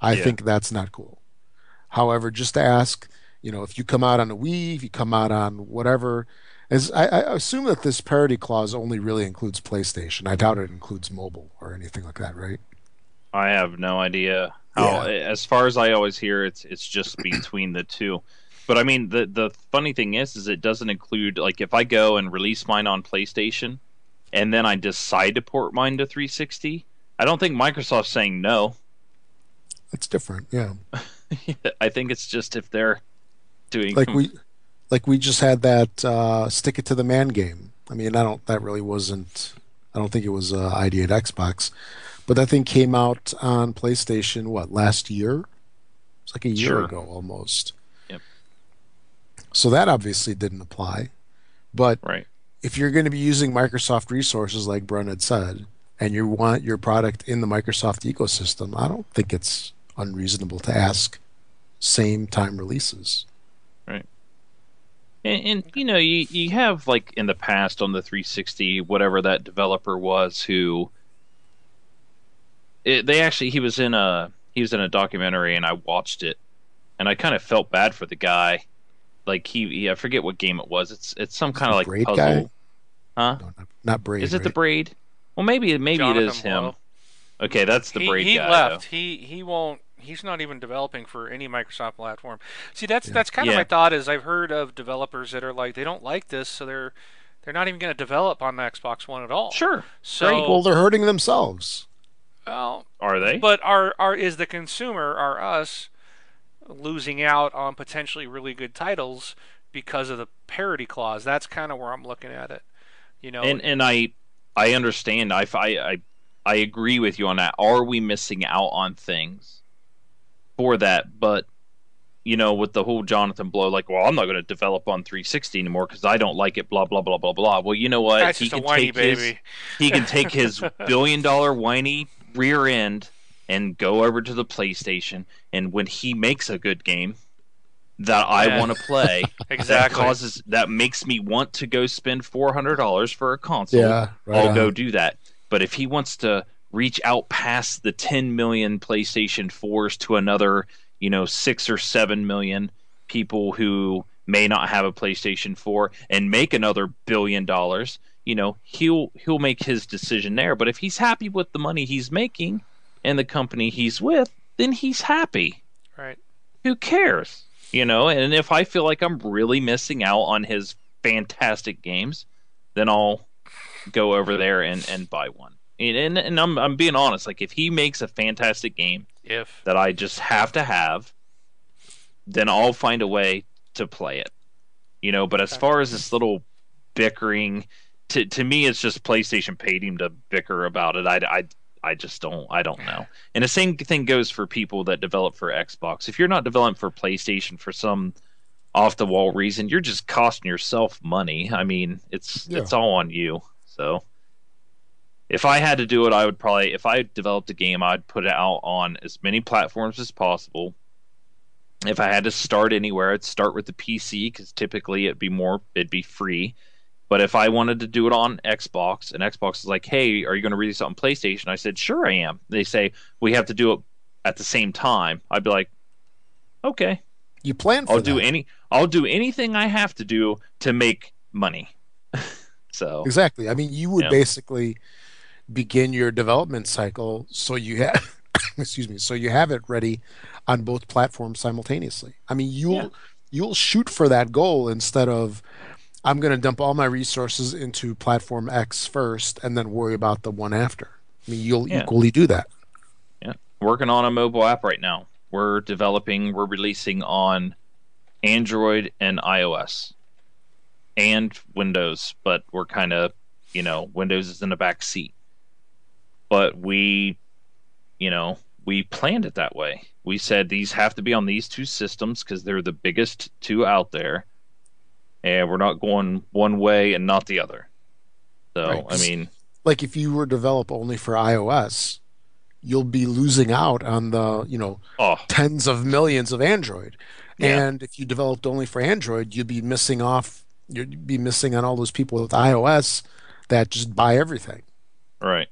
I yeah. think that's not cool. However, just to ask, you know, if you come out on a Wii, if you come out on whatever, as I, I assume that this parity clause only really includes PlayStation. I doubt it includes mobile or anything like that, right? I have no idea. How, yeah. As far as I always hear, it's it's just between the two. But I mean, the the funny thing is, is it doesn't include like if I go and release mine on PlayStation, and then I decide to port mine to 360, I don't think Microsoft's saying no. That's different, yeah. I think it's just if they're doing like we like we just had that uh, stick it to the man game. I mean, I don't that really wasn't I don't think it was uh, ID at Xbox, but that thing came out on PlayStation what last year? It's like a year sure. ago almost. Yep. So that obviously didn't apply, but right if you're going to be using Microsoft resources, like Brun had said, and you want your product in the Microsoft ecosystem, I don't think it's unreasonable to ask same time releases. Right. And, and, you know, you, you have like in the past on the 360, whatever that developer was who it, they actually he was in a he was in a documentary and I watched it and I kind of felt bad for the guy like he, he, I forget what game it was. It's it's some kind of like braid puzzle. Guy? Huh? No, not, not braid. Is it right? the braid? Well, maybe maybe Jonathan it is him. Blow. Okay, that's the he, braid he guy. left. Though. He he won't. He's not even developing for any Microsoft platform. See, that's Yeah. that's kind of my thought. Is I've heard of developers that are like they don't like this, so they're they're not even going to develop on the Xbox One at all. Sure. So Great. Well, they're hurting themselves. well, Are they? but are are is the consumer are us losing out on potentially really good titles because of the parity clause? That's kind of where I'm looking at it. You know, and and I I understand. I, I I I agree with you on that. Are we missing out on things for that? But you know, with the whole Jonathan Blow, like, well, I'm not going to develop on 360 anymore because I don't like it. Blah blah blah blah blah. Well, you know what? that's he just a can whiny take baby. his he can take his billion dollar whiny rear end and go over to the PlayStation, and when he makes a good game that I Yeah. want to play, that exactly. causes that makes me want to go spend four hundred dollars for a console. Yeah, right I'll on. go do that. But if he wants to reach out past the 10 million PlayStation 4s to another, you know, 6 or 7 million people who may not have a PlayStation 4 and make another billion dollars, you know, he'll he'll make his decision there. But if he's happy with the money he's making and the company he's with, then he's happy. right. Who cares? You know, and if I feel like I'm really missing out on his fantastic games, then I'll go over there and, and buy one. And, and and I'm I'm being honest. Like if he makes a fantastic game If that I just have to have, then I'll find a way to play it. You know, but as far as this little bickering, to to me, it's just PlayStation paid him to bicker about it. I, I I just don't I don't know. And the same thing goes for people that develop for Xbox. If you're not developing for PlayStation for some off the wall reason, you're just costing yourself money. I mean, it's Yeah. it's all on you. So if I had to do it, I would probably if I developed a game, I'd put it out on as many platforms as possible. If I had to start anywhere, I'd start with the PC because typically it'd be more it'd be free. But if I wanted to do it on Xbox, and Xbox is like, "Hey, are you going to release it on PlayStation?" I said, "Sure, I am." They say we have to do it at the same time. I'd be like, "Okay, You plan for I'll do that. any I'll do anything I have to do to make money." so Exactly. I mean, you would Yeah. basically begin your development cycle so you have excuse me, so you have it ready on both platforms simultaneously. I mean, you'll Yeah. you'll shoot for that goal instead of I'm going to dump all my resources into platform X first and then worry about the one after. I mean, you'll Yeah. equally do that. Yeah. Working on a mobile app right now. We're developing, we're releasing on Android and iOS and Windows, but we're kind of, you know, Windows is in the back seat. But we, you know, we planned it that way. We said these have to be on these two systems because they're the biggest two out there. And we're not going one way and not the other. So, Right, I mean, Like if you were to develop only for iOS, you'll be losing out on the, you know, oh, tens of millions of Android. Yeah. And if you developed only for Android, you'd be missing off you'd be missing on all those people with iOS that just buy everything. Right.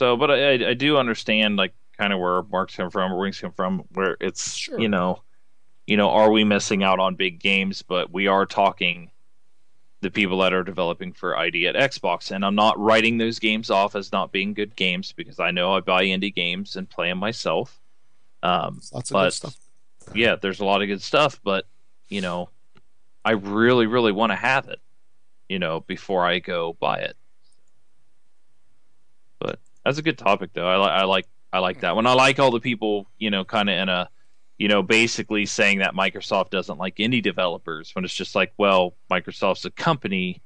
So, but I, I, do understand like kind of where Mark's come from, where Wings come from, where it's Sure. you know, you know, are we missing out on big games? But we are talking the people that are developing for ID at Xbox, and I'm not writing those games off as not being good games because I know I buy indie games and play them myself. Um, Lots of But- good stuff. yeah, there's a lot of good stuff, but you know, I really, really want to have it, you know, before I go buy it. That's a good topic, though. I, li- I like, I like that one. I like all the people, you know, kind of in a, you know, basically saying that Microsoft doesn't like indie developers when it's just like, well, Microsoft's a company,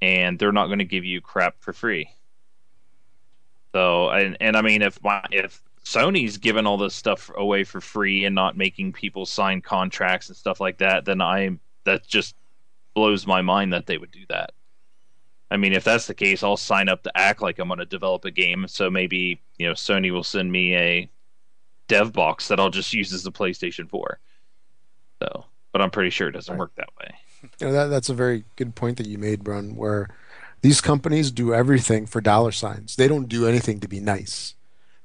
and they're not going to give you crap for free. So, and and I mean, if my if Sony's giving all this stuff away for free and not making people sign contracts and stuff like that, then I that just blows my mind that they would do that. I mean, if that's the case, I'll sign up to act like I'm going to develop a game. So maybe you know Sony will send me a dev box that I'll just use as the PlayStation 4. So, but I'm pretty sure it doesn't Right. work that way. You know, that, that's a very good point that you made, Brun, where these companies do everything for dollar signs. They don't do anything to be nice.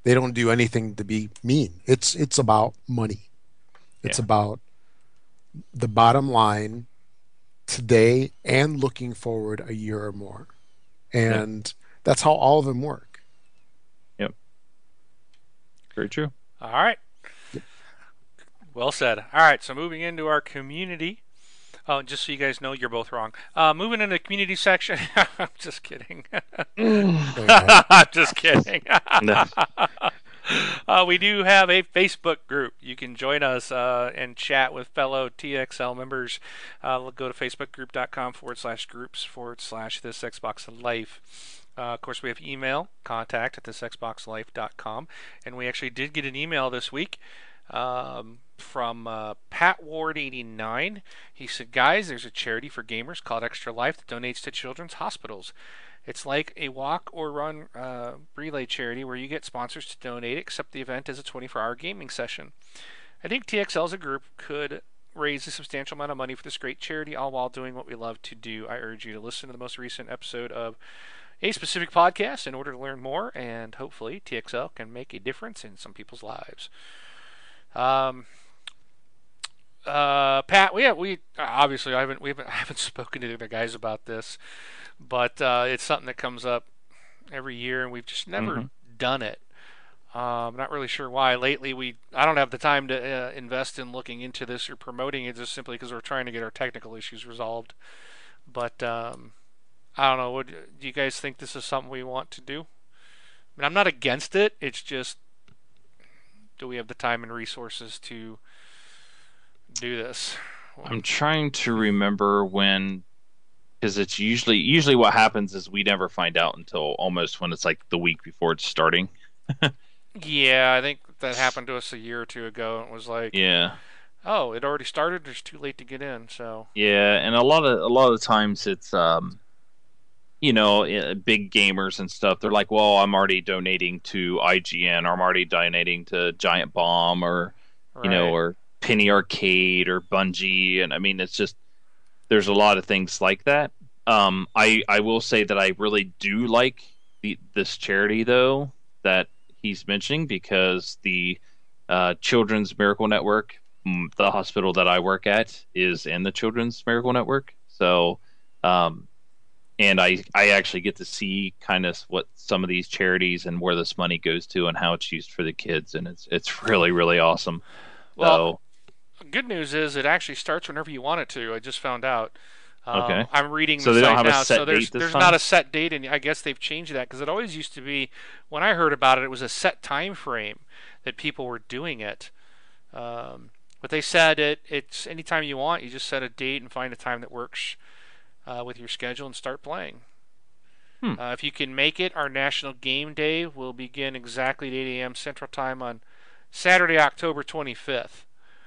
They don't do anything to be mean. It's it's about money. It's Yeah. about the bottom line today and looking forward a year or more. And that's how all of them work. Yep. Very true. All right. Well said. All right, so moving into our community. Oh, just so you guys know, you're both wrong. Uh, moving into the community section. I'm just kidding. I'm just kidding. Uh, we do have a Facebook group. You can join us uh, and chat with fellow TXL members. Uh, go to facebookgroup.com forward slash groups forward slash this Xbox Life. Uh, of course, we have email contact at thisxboxlife.com. And we actually did get an email this week um, from uh, Pat Ward89. He said, Guys, there's a charity for gamers called Extra Life that donates to children's hospitals. It's like a walk or run uh, relay charity where you get sponsors to donate, except the event is a 24 hour gaming session. I think TXL as a group could raise a substantial amount of money for this great charity, all while doing what we love to do. I urge you to listen to the most recent episode of a specific podcast in order to learn more, and hopefully TXL can make a difference in some people's lives. Um, uh, Pat, we have, we obviously I haven't we haven't I haven't spoken to the other guys about this, but uh, it's something that comes up every year, and we've just never Mhm. done it. Um, I'm not really sure why. Lately, we I don't have the time to uh, invest in looking into this or promoting it, just simply because we're trying to get our technical issues resolved. But um, I don't know. Would do you guys think this is something we want to do? I mean, I'm not against it. It's just, do we have the time and resources to do this? I'm trying to remember when, because it's usually usually what happens is we never find out until almost when it's like the week before it's starting. Yeah, I think that happened to us a year or two ago. It was like, Yeah, oh, it already started. It's too late to get in. So yeah, and a lot of a lot of times it's um, you know, eh, big gamers and stuff. They're like, well, I'm already donating to IGN, or I'm already donating to Giant Bomb, or you know, or Penny Arcade or Bungie, and I mean, it's just there's a lot of things like that. Um, I I will say that I really do like the, this charity though that he's mentioning because the uh, Children's Miracle Network, mm, the hospital that I work at, is in the Children's Miracle Network. So, um, and I I actually get to see kind of what some of these charities and where this money goes to and how it's used for the kids, and it's it's really really awesome. Well, so good news is it actually starts whenever you want it to. I just found out. Um, Okay. I'm reading So the site now, set so there's there's time? not a set date, and I guess they've changed that because it always used to be. When I heard about it, it was a set time frame that people were doing it. Um, but they said it it's anytime you want. You just set a date and find a time that works uh, with your schedule and start playing. Hmm. Uh, if you can make it, our National Game Day will begin exactly at 8 a.m. Central Time on Saturday, October 25th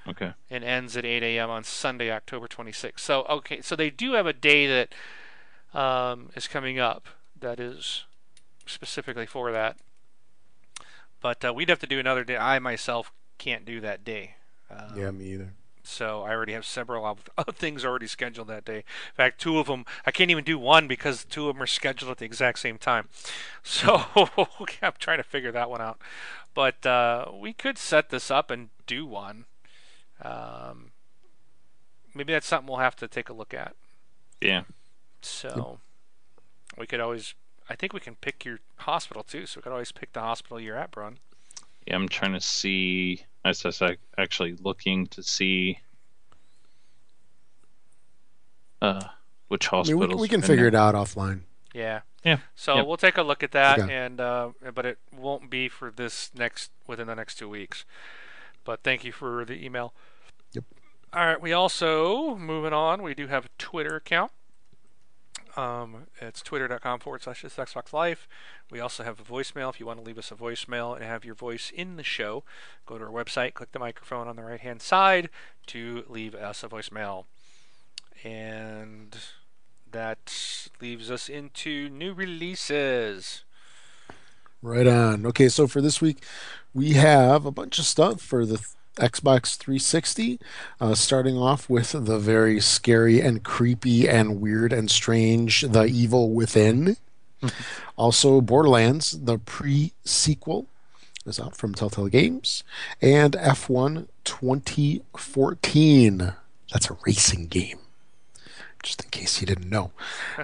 Okay. and ends at 8 a.m. on Sunday, October 26th. So okay, so they do have a day that um, is coming up that is specifically for that. But uh, we'd have to do another day. I myself can't do that day. Um, Yeah, me either. So I already have several of- things already scheduled that day. In fact, two of them I can't even do one because two of them are scheduled at the exact same time. So I'm trying to figure that one out. But uh, we could set this up and do one. Um, maybe that's something we'll have to take a look at. Yeah. So we could always. I think we can pick your hospital too. So we could always pick the hospital you're at, Brun. Yeah, I'm trying to see. I was just actually looking to see uh, which I mean, we, we can figure it out offline. Yeah. Yeah. So Yep. we'll take a look at that, Okay. and uh, but it won't be for this next within the next two weeks. But thank you for the email. Yep. All right. We also moving on. We do have a Twitter account. Um, it's twitter.com forward slash this Xbox Life. We also have a voicemail. If you want to leave us a voicemail and have your voice in the show, go to our website, click the microphone on the right hand side to leave us a voicemail. And that leaves us into new releases. Right on. Okay, so for this week, we have a bunch of stuff for the Xbox 360, uh, starting off with the very scary and creepy and weird and strange The Evil Within. also, Borderlands, the pre sequel, is out from Telltale Games, and F1 2014. That's a racing game. Just in case you didn't know.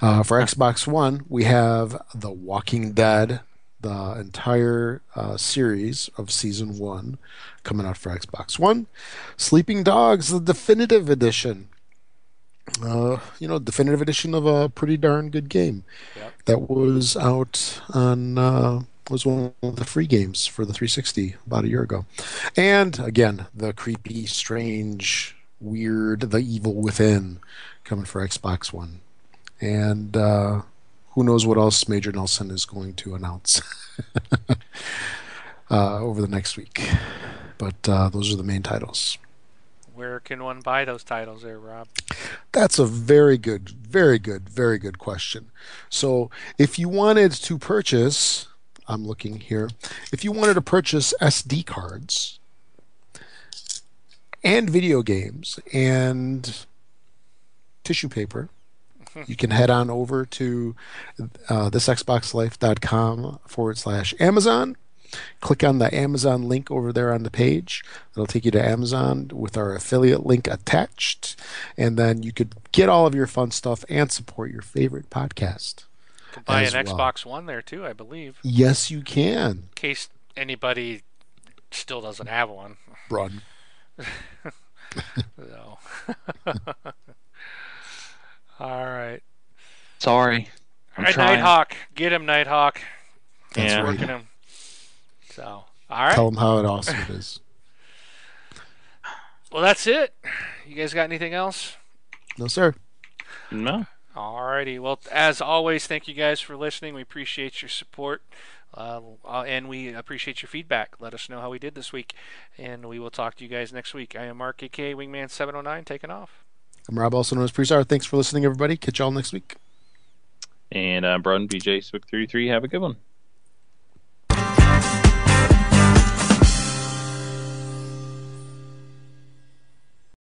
Uh, for Xbox One, we have The Walking Dead, the entire uh, series of season one coming out for Xbox One. Sleeping Dogs, the definitive edition. Uh, you know, definitive edition of a pretty darn good game Yep. that was out on uh, was one of the free games for the 360 about a year ago. And again, the creepy, strange, weird, the evil within coming for Xbox One. And uh, who knows what else Major Nelson is going to announce uh, over the next week. But uh, those are the main titles. Where can one buy those titles there, Rob? That's a very good, very good, very good question. So, if you wanted to purchase, I'm looking here, if you wanted to purchase SD cards and video games and tissue paper, you can head on over to uh, thisxboxlife.com forward slash Amazon. Click on the Amazon link over there on the page. It'll take you to Amazon with our affiliate link attached. And then you could get all of your fun stuff and support your favorite podcast. You buy an well. Xbox One there too, I believe. Yes, you can, In case anybody still doesn't have one. Run. So. All right. Sorry. All I'm right, trying. Nighthawk. Get him, Nighthawk. That's Yeah. Working him. So, all right. Tell him how it awesome it is. Well, that's it. You guys got anything else? No, sir. No. Alrighty. Well, as always, thank you guys for listening. We appreciate your support. Uh, uh, and we appreciate your feedback. Let us know how we did this week. And we will talk to you guys next week. I am Mark, aka Wingman709, taking off. I'm Rob, also known as Presar. Thanks for listening, everybody. Catch y'all next week. And uh, Broden BJ Spook 33. Have a good one.